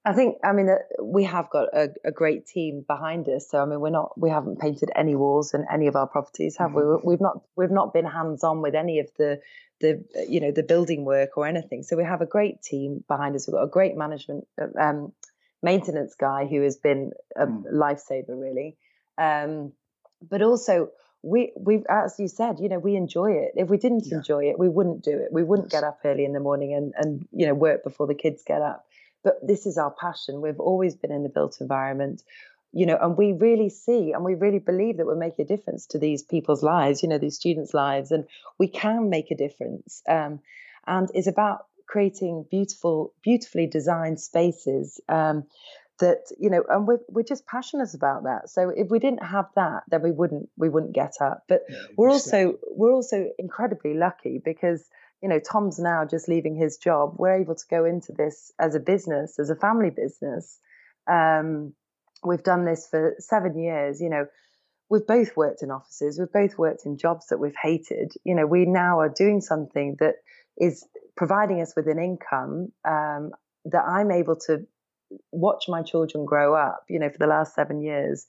I think, I mean, uh, we have got a, a, great team behind us. So, I mean, we're not, we haven't painted any walls in any of our properties, have mm-hmm. we? We've not, we've not been hands on with any of the, the, you know, the building work or anything. So we have a great team behind us. We've got a great management, uh, um, maintenance guy who has been a mm. lifesaver, really. Um, but also, we we as you said you know we enjoy it if we didn't yeah. enjoy it we wouldn't do it we wouldn't get up early in the morning and and you know work before the kids get up but this is our passion. We've always been in the built environment, you know, and we really see and we really believe that we're making a difference to these people's lives, you know, these students' lives, and we can make a difference. Um, and it's about creating beautiful, beautifully designed spaces. Um, that you know and we're, we're just passionate about that so if we didn't have that then we wouldn't we wouldn't get up but yeah, we're also we're also incredibly lucky because you know, Tom's now just leaving his job. We're able to go into this as a business, as a family business. Um, we've done this for seven years. You know, we've both worked in offices. We've both worked in jobs that we've hated. You know, we now are doing something that is providing us with an income um, that I'm able to watch my children grow up. You know, for the last seven years,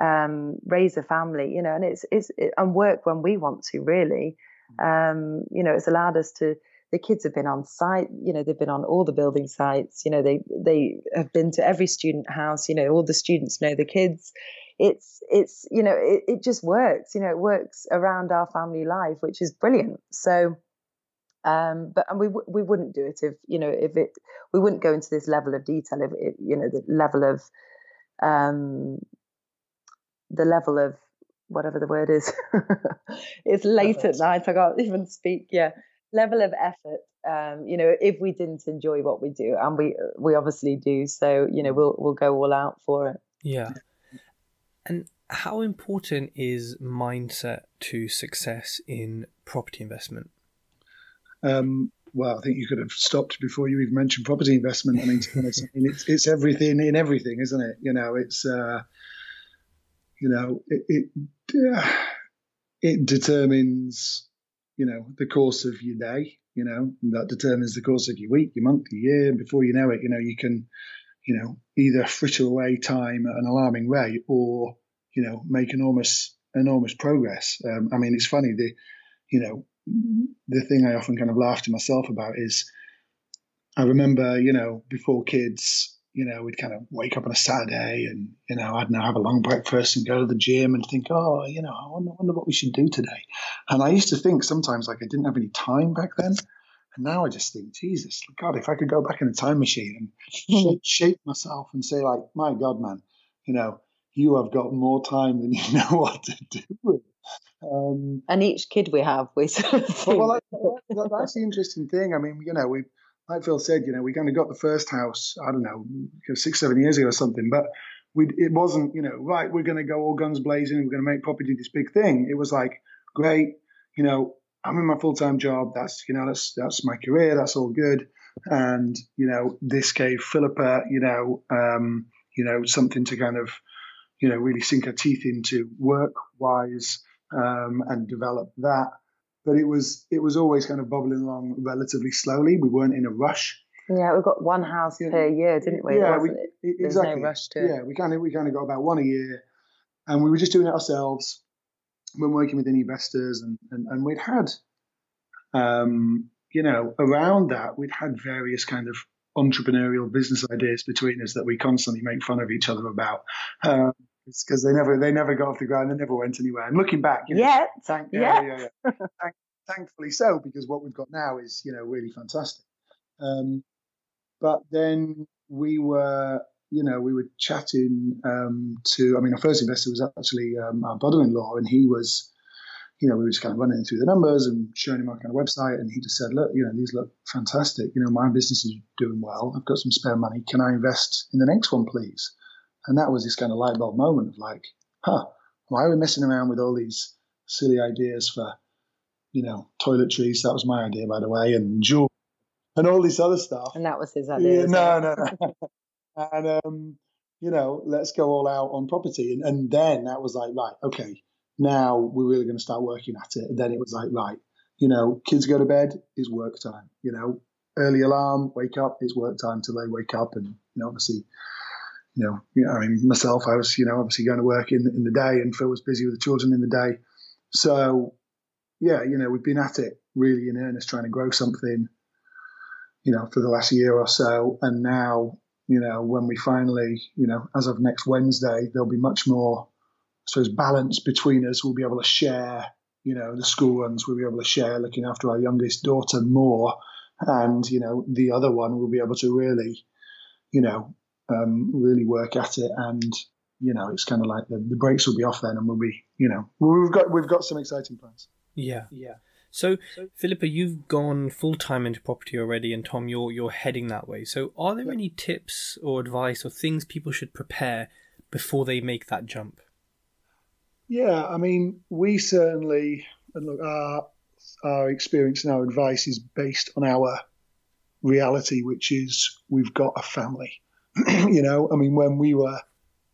um, raise a family. You know, and it's it's it, and work when we want to really. Um, you know, it's allowed us to. The kids have been on site. You know, they've been on all the building sites. You know, they they have been to every student house. You know, all the students know the kids. It's it's you know it, it just works. You know, it works around our family life, which is brilliant. So. Um, but and we we wouldn't do it if you know if it we wouldn't go into this level of detail if it, you know the level of um, the level of whatever the word is. [laughs] it's late at night. I can't even speak. Yeah, level of effort. Um, you know, if we didn't enjoy what we do, and we we obviously do, so you know, we'll we'll go all out for it. Yeah. And how important is mindset to success in property investment? Um, well, I think you could have stopped before you even mentioned property investment. I mean, it's, it's everything in everything, isn't it? You know, it's uh, you know, it, it, it determines, you know, the course of your day, you know, that determines the course of your week, your month, your year. And before you know it, you know, you can, you know, either fritter away time at an alarming rate or, you know, make enormous, enormous progress. Um, I mean, it's funny, the, you know, Mm-hmm. the thing I often kind of laugh to myself about is I remember, you know, before kids, you know, we'd kind of wake up on a Saturday and, you know, I'd now have a long breakfast and go to the gym and think, oh, you know, I wonder, wonder what we should do today. And I used to think sometimes like I didn't have any time back then. And now I just think, Jesus, God, if I could go back in a time machine and [laughs] shape, shape myself and say, like, my God, man, you know, you have got more time than you [laughs] know what to do with. Um, and each kid we have, we [laughs] sort of well, that, that, that's the interesting thing. I mean, you know, we like Phil said, you know, we kind of got the first house, I don't know, six, seven years ago or something, but we it wasn't, you know, right, we're going to go all guns blazing, we're going to make property this big thing. It was like, great, you know, I'm in my full time job. That's, you know, that's, that's my career. That's all good. And, you know, this gave Philippa, you know, um, you know, something to kind of, you know, really sink her teeth into work wise um, and develop that but it was it was always kind of bubbling along relatively slowly. We weren't in a rush. Yeah, we got one house Yeah. per year, didn't we? Yeah, we- it? No exactly. it. Yeah, we kind of we kind of got about one a year, and we were just doing it ourselves. When working with any investors, and and, and we'd had, um, you know, around that we'd had various kind of entrepreneurial business ideas between us that we constantly make fun of each other about. Um, because they never they never got off the ground, they never went anywhere. And looking back, you know, Yet, Thank, Yeah. yeah, yeah, yeah. [laughs] Thank, thankfully so, because what we've got now is, you know, really fantastic. Um, but then we were, you know, we were chatting um, to, I mean, our first investor was actually um, our brother-in-law, and he was, you know, we were just kind of running through the numbers and showing him our kind of website, and he just said, look, you know, these look fantastic. You know, my business is doing well. I've got some spare money. Can I invest in the next one, please? And that was this kind of light bulb moment of like, huh, why are we messing around with all these silly ideas for, you know, toiletries? That was my idea, by the way, and jewelry and all this other stuff. and that was his idea. Yeah, no, no, no. and um, you know, let's go all out on property. And, and then that was like, right, okay, now we're really going to start working at it. And then it was like, right, you know, kids go to bed is work time. You know, early alarm, wake up it's work time till they wake up. And you know, obviously, you know, I mean, myself, I was, you know, obviously going to work in in the day, and Phil was busy with the children in the day. So, yeah, you know, we've been at it really in earnest, trying to grow something you know, for the last year or so. And now, you know, when we finally, you know, as of next Wednesday, there'll be much more, I suppose, balance between us. We'll be able to share, you know, the school runs. We'll be able to share looking after our youngest daughter more. And, you know, the other one will be able to really, you know, um, really work at it. And, you know, it's kind of like the, the brakes will be off then and we'll be, you know, we've got, we've got some exciting plans. Yeah, yeah. So, Philippa, you've gone full time into property already, and Tom, you're you're heading that way. So, are there any tips or advice or things people should prepare before they make that jump? Yeah, I mean, we certainly, and look, our our experience and our advice is based on our reality, which is we've got a family. [clears throat] you know, I mean, when we were,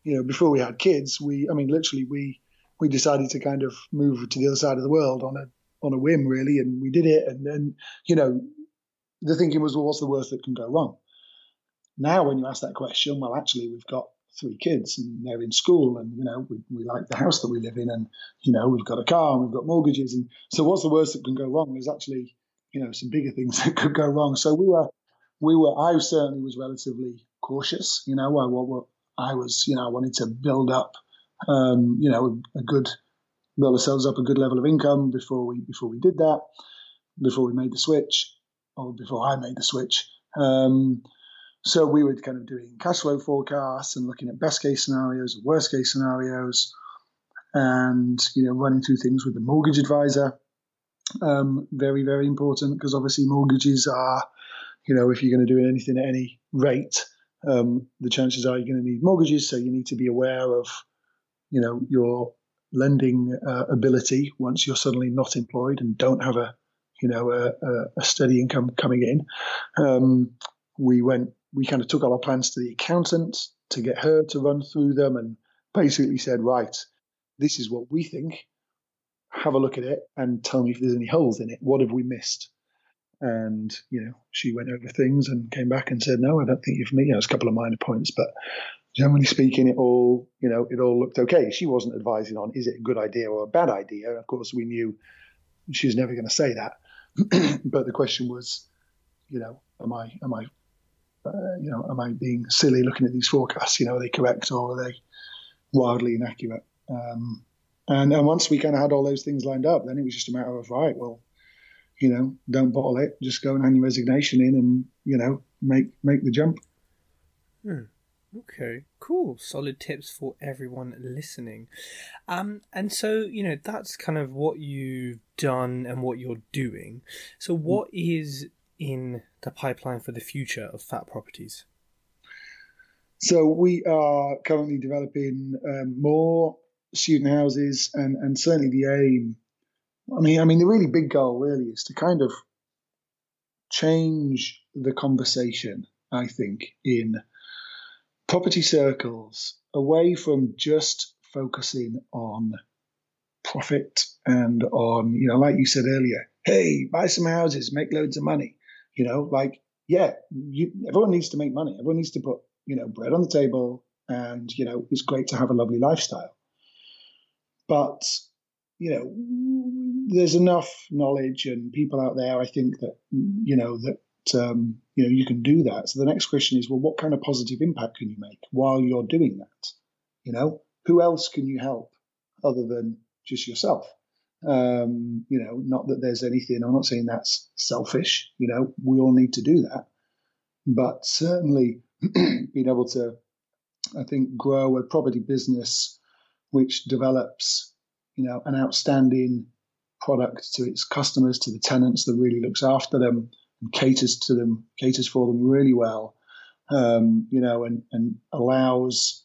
you know, before we had kids, we, I mean, literally, we we decided to kind of move to the other side of the world on a on a whim, really, and we did it. And then, you know, the thinking was, well, what's the worst that can go wrong? Now, when you ask that question, well, actually, we've got three kids and they're in school, and you know, we, we like the house that we live in, and you know, we've got a car and we've got mortgages, and so what's the worst that can go wrong? There's actually, you know, some bigger things [laughs] that could go wrong. So we were, we were, I certainly was relatively cautious. You know, I, I was, you know, I wanted to build up, um, you know, a good build ourselves up a good level of income before we before we did that, before we made the switch, or before I made the switch. Um, so we were kind of doing cash flow forecasts and looking at best case scenarios, worst case scenarios, and you know running through things with the mortgage advisor. Um, very very important because obviously mortgages are, you know, if you're going to do anything at any rate, um, the chances are you're going to need mortgages. So you need to be aware of, you know, your lending uh, ability once you're suddenly not employed and don't have a you know a, a, steady income coming in. Um, we went we kind of took all our plans to the accountant to get her to run through them and basically said right this is what we think have a look at it and tell me if there's any holes in it what have we missed and you know she went over things and came back and said no i don't think you've me there's a couple of minor points but generally speaking, it all you know it all looked okay. She wasn't advising on is it a good idea or a bad idea. Of course, we knew she was never going to say that. [clears throat] but the question was, you know, am I am I uh, you know am I being silly looking at these forecasts? You know, are they correct or are they wildly inaccurate? Um, and and once we kind of had all those things lined up, then it was just a matter of right, well, you know, don't bottle it, just go and hand your resignation in, and you know, make make the jump. Hmm. Okay, cool. Solid tips for everyone listening. Um, and so, you know, that's kind of what you've done and what you're doing. So, what is in the pipeline for the future of Fat Properties? So, we are currently developing um, more student houses, and, and certainly the aim. I mean, I mean, the really big goal really is to kind of change the conversation. I think in property circles away from just focusing on profit and on, you know, like you said earlier, hey, buy some houses, make loads of money. You know, like yeah, you, everyone needs to make money. Everyone needs to put you know bread on the table, and you know it's great to have a lovely lifestyle. But you know, there's enough knowledge and people out there. I think that you know that um, you know you can do that. So the next question is, well, what kind of positive impact can you make while you're doing that? You know, who else can you help other than just yourself? Um, you know, not that there's anything. I'm not saying that's selfish. You know, we all need to do that, but certainly [clears throat] being able to, I think, grow a property business which develops, you know, an outstanding product to its customers, to the tenants that really looks after them and caters to them, caters for them really well, um, you know, and, and allows,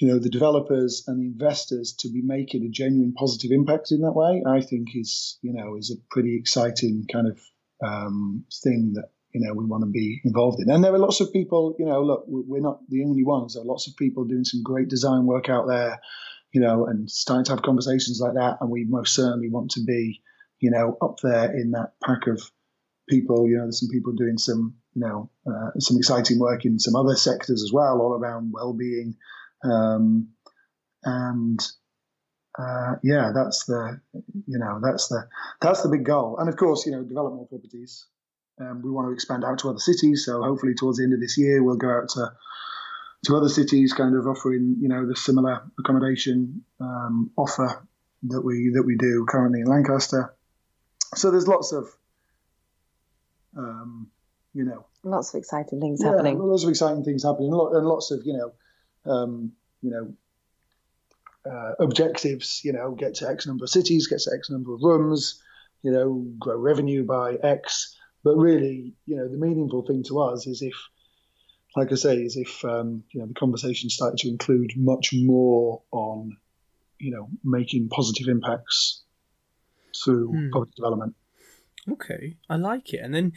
you know, the developers and the investors to be making a genuine positive impact in that way, I think is, you know, is a pretty exciting kind of um, thing that, you know, we want to be involved in. And there are lots of people, you know, look, we're not the only ones. There are lots of people doing some great design work out there, you know, and starting to have conversations like that. And we most certainly want to be, you know, up there in that pack of people. You know, there's some people doing some, you know, uh, some exciting work in some other sectors as well, all around well-being, um, and uh, yeah, that's the, you know, that's the that's the big goal. And of course, you know, develop more properties. Um, we want to expand out to other cities. So hopefully, towards the end of this year, we'll go out to to other cities, kind of offering, you know, the similar accommodation um, offer that we that we do currently in Lancaster. So there's lots of um, you know, lots of exciting things yeah, happening. Lots of exciting things happening, and lots of you know, um, you know, uh, objectives. You know, get to X number of cities, get to X number of rooms. You know, grow revenue by X. But really, you know, the meaningful thing to us is if, like I say, is if um, you know the conversation started to include much more on, you know, making positive impacts through hmm. public development. Okay, I like it. And then,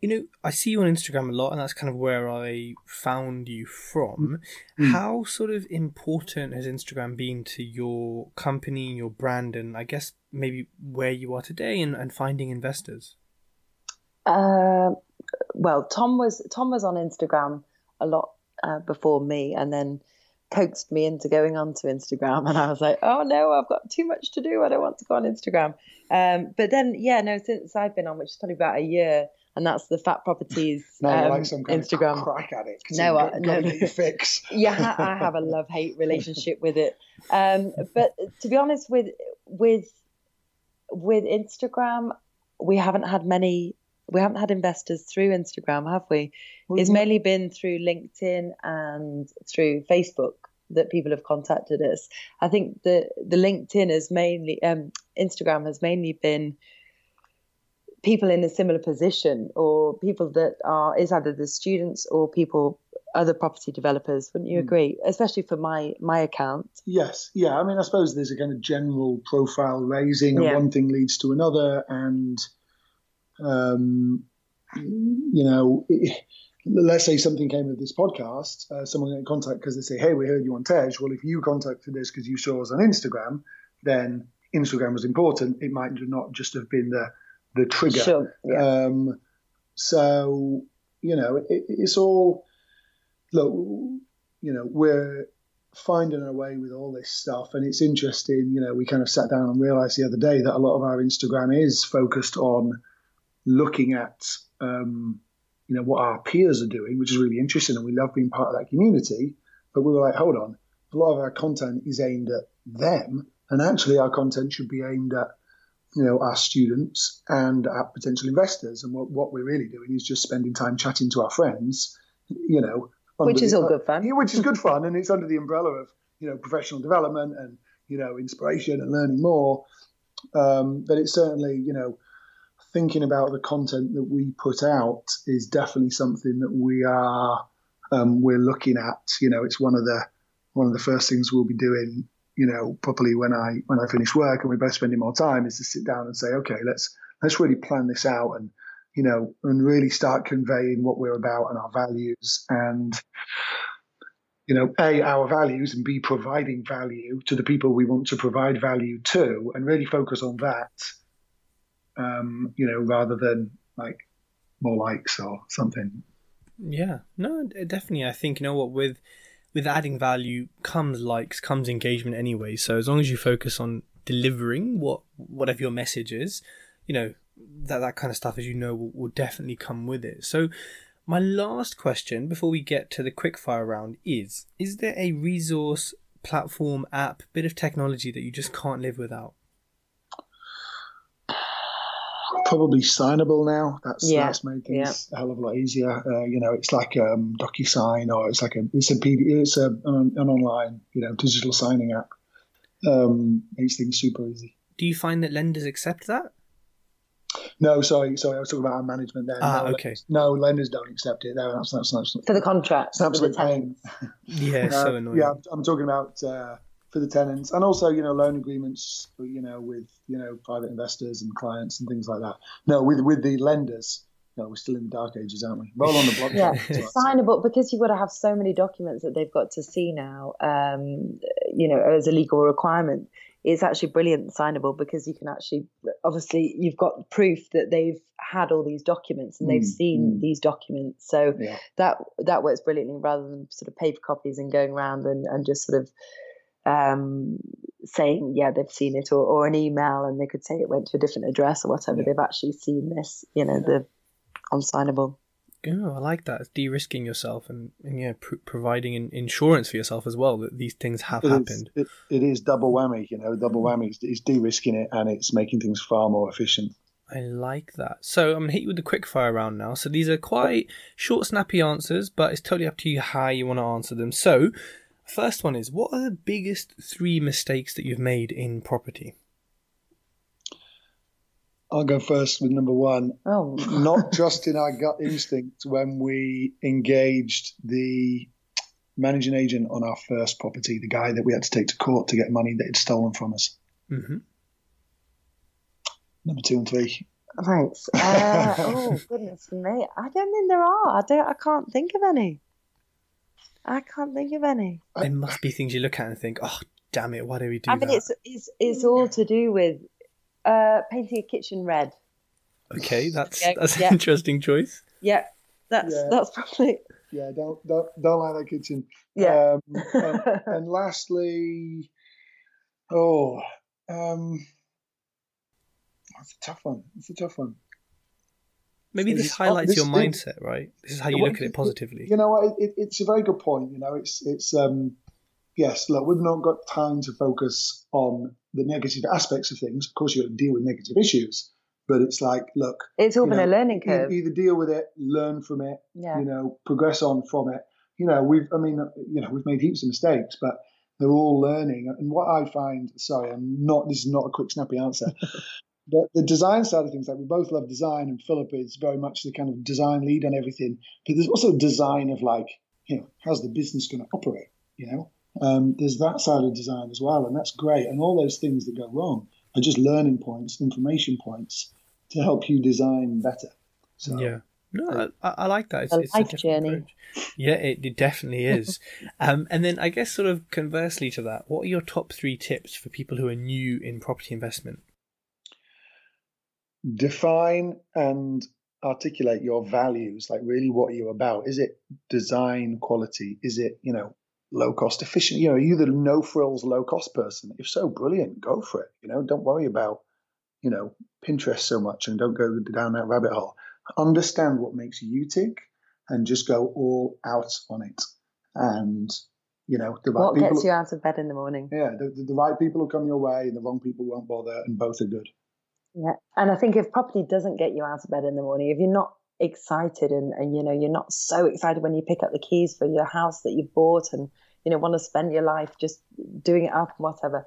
you know, I see you on Instagram a lot, and that's kind of where I found you from. Mm. How sort of important has Instagram been to your company, and your brand, and I guess maybe where you are today and, and finding investors? Uh, well, Tom was Tom was on Instagram a lot uh, before me, and then coaxed me into going onto Instagram, [laughs] and I was like, "Oh no, I've got too much to do. I don't want to go on Instagram." Um, but then, yeah, no, since I've been on, which is probably about a year, and that's the Fat Properties [laughs] no, um, like Instagram. crack at it. No, uh, no, no. fix. [laughs] yeah, I have a love hate relationship with it. Um, but to be honest, with with with Instagram, we haven't had many. We haven't had investors through Instagram, have we? Well, it's mainly been through LinkedIn and through Facebook that people have contacted us. I think the the LinkedIn has mainly um, Instagram has mainly been people in a similar position or people that are is either the students or people other property developers wouldn't you hmm. agree especially for my my account yes yeah i mean i suppose there's a kind of general profile raising and yeah. one thing leads to another and um you know it, let's say something came of this podcast, uh, someone get in contact because they say, "Hey, we heard you on Tej." Well, if you contacted us because you saw us on Instagram, then Instagram was important. It might not just have been the the trigger. Sure. Yeah. Um, so you know, it, it's all look. You know, we're finding our way with all this stuff, and it's interesting. You know, we kind of sat down and realised the other day that a lot of our Instagram is focused on looking at. Um, you know what our peers are doing, which is really interesting, and we love being part of that community. But we were like, hold on, a lot of our content is aimed at them, and actually our content should be aimed at you know our students and at potential investors. And what, what we're really doing is just spending time chatting to our friends, you know, which is the, all good fun. Yeah, which is good fun, and it's under the umbrella of you know professional development and you know inspiration and learning more. Um, but it's certainly you know thinking about the content that we put out is definitely something that we are um, we're looking at. You know, it's one of the one of the first things we'll be doing. You know, properly when I when I finish work and we're both spending more time is to sit down and say, okay, let's let's really plan this out and you know and really start conveying what we're about and our values and you know, A, our values and B, providing value to the people we want to provide value to and really focus on that um, you know, rather than like more likes or something. Yeah, no, definitely. I think you know what with with adding value comes likes, comes engagement anyway. So as long as you focus on delivering what whatever your message is, you know that that kind of stuff, as you know, will, will definitely come with it. So my last question before we get to the quickfire round is: Is there a resource, platform, app, bit of technology that you just can't live without? Probably signable now. That's Yeah, that's made things a hell of a lot easier. Uh, you know, it's like um, DocuSign or it's like a it's a PD, it's a, an, an online you know digital signing app. Um, makes things super easy. Do you find that lenders accept that? No, sorry, sorry, I was talking about our management there. Ah, no, okay. No, lenders don't accept it. No, that's that's, that's, For the contract. it's an absolute pain. Yeah, it's so Uh, annoying. Yeah, I'm, I'm talking about uh, for the tenants and also you know loan agreements you know with you know private investors and clients and things like that. No, with with the lenders. No, we're still in the dark ages, aren't we? Roll on the blockchain. Yeah, [laughs] well. signable because you've got to have so many documents that they've got to see now. Um, you know, as a legal requirement, it's actually brilliant signable because you can actually, obviously, you've got proof that they've had all these documents and they've Mm, seen mm. these documents. So Yeah. that that works brilliantly rather than sort of paper copies and going around and, and just sort of um, saying yeah they've seen it or, or an email and they could say it went to a different address or whatever Yeah. they've actually seen this you know the unsignable Oh, I like that. It's de-risking yourself and, and yeah, pr- providing an insurance for yourself as well that these things have It is, happened. it, it is double whammy, you know, double whammy. It's, it's de-risking it and it's making things far more efficient. I like that. So I'm gonna hit you with the quick fire round now. So these are quite short, snappy answers, but it's totally up to you how you want to answer them. So, first one is: What are the biggest three mistakes that you've made in property? I'll go first with number one. oh Not trusting our gut instinct when we engaged the managing agent on our first property, the guy that we had to take to court to get money that he'd stolen from us. hmm Number two and three. Thanks. Uh, oh goodness me! I don't think there are. I don't. I can't think of any. I can't think of any. There must be things you look at and think, "Oh, damn it! Why do we do I mean, that?" it's it's it's all to do with uh, painting a kitchen red. Okay, that's Yeah, that's yeah. an interesting choice. Yeah, that's Yeah. that's probably Yeah, don't don't don't like that kitchen. yeah. Um, and, [laughs] and lastly, oh, um, that's a tough one. It's a tough one. Maybe this highlights this your thing- mindset, right? This is how you Well, look at it positively. You know, what, it, it's a very good point. You know, it's it's um, yes. Look, we've not got time to focus on the negative aspects of things. Of course, you got to deal with negative issues, but it's like, look, It's all you been a learning curve. either deal with it, learn from it, Yeah. you know, progress on from it. You know, we've, I mean, you know, we've made heaps of mistakes, but they're all learning. And what I find, sorry, I'm not, this is not a quick, snappy answer, but the design side of things, like we both love design, and Philippa is very much the kind of design lead on everything. But there's also design of like, you know, how's the business going to operate? You know, um, there's that side of design as well, and that's great. And all those things that go wrong are just learning points, information points to help you design better. So, Yeah. No, I, I like that. It's, A it's life different journey. approach. Yeah, it, it definitely is. [laughs] um, and then I guess sort of conversely to that, what are your top three tips for people who are new in property investment? Define and articulate your values like really what are you about. Is it design quality? Is it you know low cost efficient? You know are you the no frills low cost person? If so brilliant. Go for it. You know don't worry about you know pinterest so much and don't go down that rabbit hole. Understand what makes you tick and just go all out on it. And you know the right What people gets you out of bed in the morning? yeah the, the, the right people will come your way and the wrong people won't bother and both are good Yeah. And I think if property doesn't get you out of bed in the morning, if you're not excited and, and you know, you're not so excited when you pick up the keys for your house that you've bought and, you know, want to spend your life just doing it up and whatever,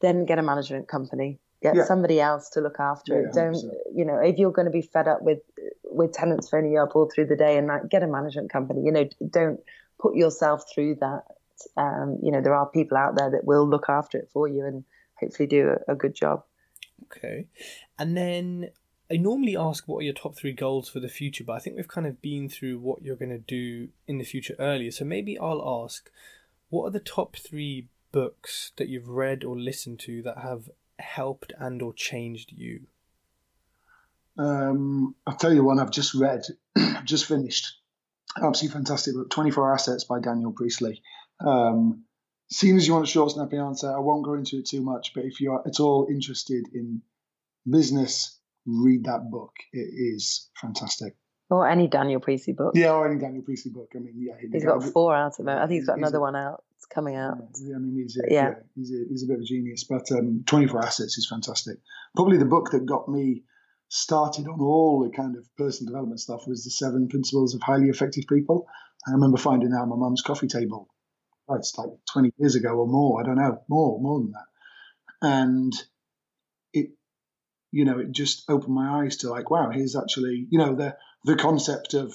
then get a management company. Get Yeah. somebody else to look after Yeah, it. Don't 100%. you know, if you're going to be fed up with with tenants phoning you up all through the day and night, get a management company. You know, don't put yourself through that. Um, you know, there are people out there that will look after it for you and hopefully do a, a good job. Okay. And then I normally ask what are your top three goals for the future, but I think we've kind of been through what you're going to do in the future earlier. So maybe I'll ask what are the top three books that you've read or listened to that have helped and or changed you? Um, I'll tell you one I've just read, [clears throat] just finished. Absolutely fantastic book, 24 Assets by Daniel Priestley. Um, seeing as you want a short, snappy answer, I won't go into it too much, but if you're at all interested in business, read that book. It is fantastic. Or any Daniel Priestley book. Yeah, or any Daniel Priestley book. I mean, yeah. He's got four out of it. I think he's got another one out. It's coming out. Yeah, I mean, he's a, yeah. yeah he's, a, he's a bit of a genius. But um, 24 Assets is fantastic. Probably the book that got me started on all the kind of personal development stuff was the Seven Principles of Highly Effective People. I remember finding that on my mum's coffee table. It's like 20 years ago or more. I don't know, more, more than that. And it, you know, it just opened my eyes to like, wow, here's actually, you know, the the concept of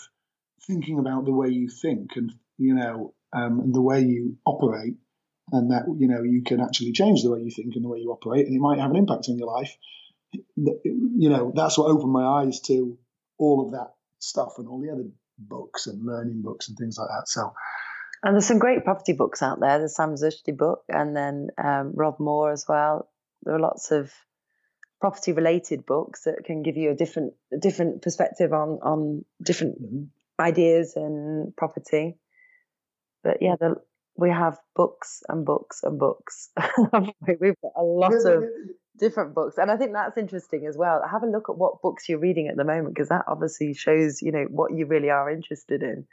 thinking about the way you think and you know um, and the way you operate, and that you know you can actually change the way you think and the way you operate, and it might have an impact on your life you know, that's what opened my eyes to all of that stuff and all the other books and learning books and things like that. So, and there's some great property books out there. The Sam Rushdie book, and then um, Rob Moore as well. There are lots of property related books that can give you a different a different perspective on on different mm-hmm. ideas and property. But yeah, the, we have books and books and books. [laughs] We've got a lot of different books and i think that's interesting as well have a look at what books you're reading at the moment because that obviously shows you know what you really are interested in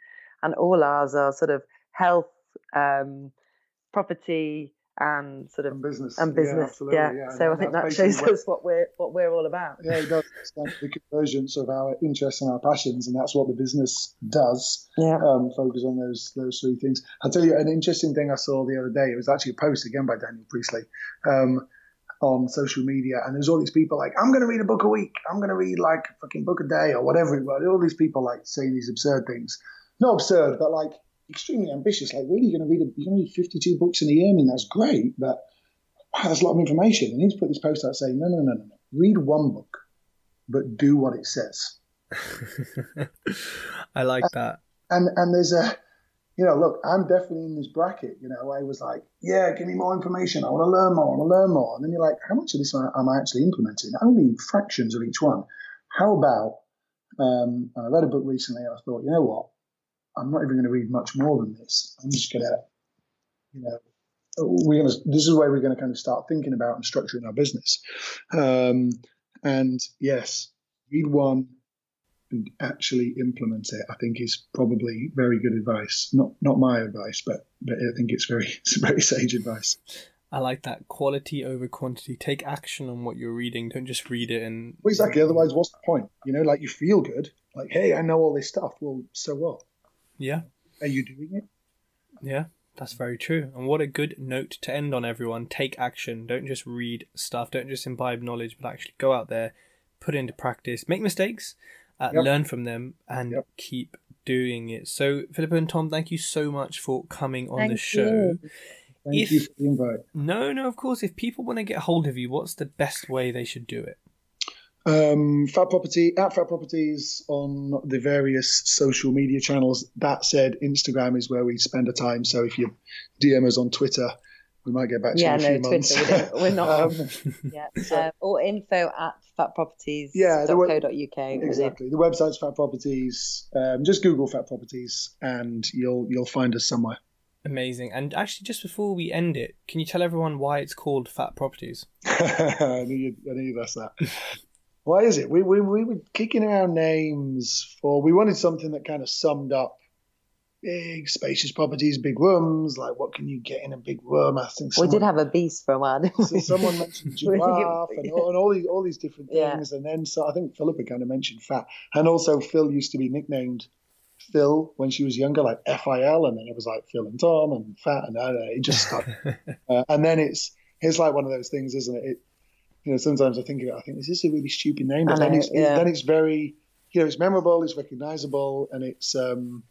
and all ours are sort of health um, property and sort of and business and business yeah, yeah. yeah. so i think that shows us what we're what we're all about yeah it does the convergence of our interests and our passions and that's what the business does yeah um, focus on those those three things i'll tell you an interesting thing i saw the other day it was actually a post again by daniel priestley um, on social media, and there's all these people like, I'm going to read a book a week, I'm going to read like a fucking book a day or whatever. All these people like saying these absurd things. Not absurd, but like extremely ambitious. Like, really, you're going to read a, you're going to read 52 books in a year? I mean, that's great, but wow, that's a lot of information. And he's put this post out saying, no, no, no, no, no. Read one book, but do what it says. [laughs] I like that. And and there's a you know, look, I'm definitely in this bracket. You know, I was like, yeah, give me more information. I want to learn more. I want to learn more. And then you're like, how much of this am I actually implementing? Only fractions of each one. How about? Um, I read a book recently, and I thought, you know what? I'm not even going to read much more than this. I'm just going to, you know, we're going to. This is where we're going to kind of start thinking about and structuring our business. Um, and yes, read one, and actually implement it, I think is probably very good advice. Not not my advice, but but I think it's very [laughs] it's very sage advice. I like that quality over quantity. Take action on what you're reading. Don't just read it and well, exactly. Otherwise, what's the point? You know, like you feel good, like hey, I know all this stuff. Well, so what? Yeah. Are you doing it? Yeah. That's very true. And what a good note to end on, everyone. Take action. Don't just read stuff. Don't just imbibe knowledge, but actually go out there, put it into practice, make mistakes, uh, yep. learn from them, and yep. keep doing it. So, Philippa and Tom, thank you so much for coming on thank the show. You. Thank if, you for the invite. No, no, of course. If people want to get hold of you, what's the best way they should do it? Um, Fat Property at Fat Properties on the various social media channels. That said, Instagram is where we spend our time. So if you DM us on Twitter, we might get back to yeah, you in a no, few Twitter, months. We are not. [laughs] um, yeah, [laughs] uh, or info at fatproperties.co.uk. Yeah, the, exactly. The website's Fat Properties. Um, just Google Fat Properties, and you'll you'll find us somewhere. Amazing. And actually, just before we end it, can you tell everyone why it's called Fat Properties? [laughs] I knew you'd, I knew you'd ask that. Why is it? We, we, we were kicking around names for, we wanted something that kind of summed up big spacious properties, big rooms. Like, what can you get in a big room? I think someone, we did have a beast for a while. so someone mentioned [laughs] giraffe and, all, and all these all these different things, yeah. and then so I think Philippa kind of mentioned fat, and also Phil used to be nicknamed Phil when she was younger, like F I L, and then it was like Phil and Tom and fat, and uh, it just stuck. [laughs] uh, and then it's it's like one of those things, isn't it? it you know, sometimes I think of it, I think, this is a really stupid name? But know, then it's yeah. then it's very, you know, it's memorable, it's recognizable, and it's um,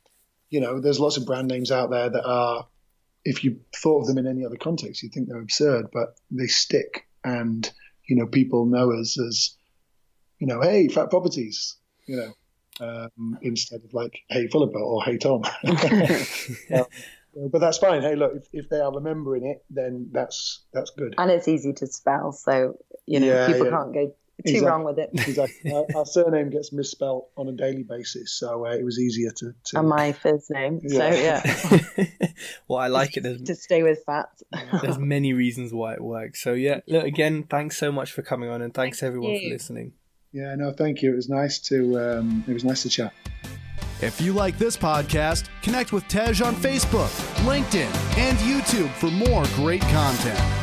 you know, there's lots of brand names out there that are, if you thought of them in any other context, you'd think they're absurd, but they stick. And, you know, people know us as, you know, hey, fat properties, you know, um, instead of like, hey, Philippa or hey, Tom. [laughs] [laughs] um, but that's fine. Hey, look, if, if they are remembering it, then that's that's good. And it's easy to spell, so you know yeah, people yeah. can't go too Exactly. wrong with it. Exactly. our, our surname gets misspelt on a daily basis, so uh, it was easier to. to And my first name. So Yeah. yeah, [laughs] well, I like it. There's, [laughs] to stay with fat. there's many reasons why it works. So yeah, look again. Thanks so much for coming on, and thanks Thank everyone for listening. yeah, no, thank you. It was nice to. Um, it was nice to chat. If you like this podcast, connect with Tej on Facebook, LinkedIn, and YouTube for more great content.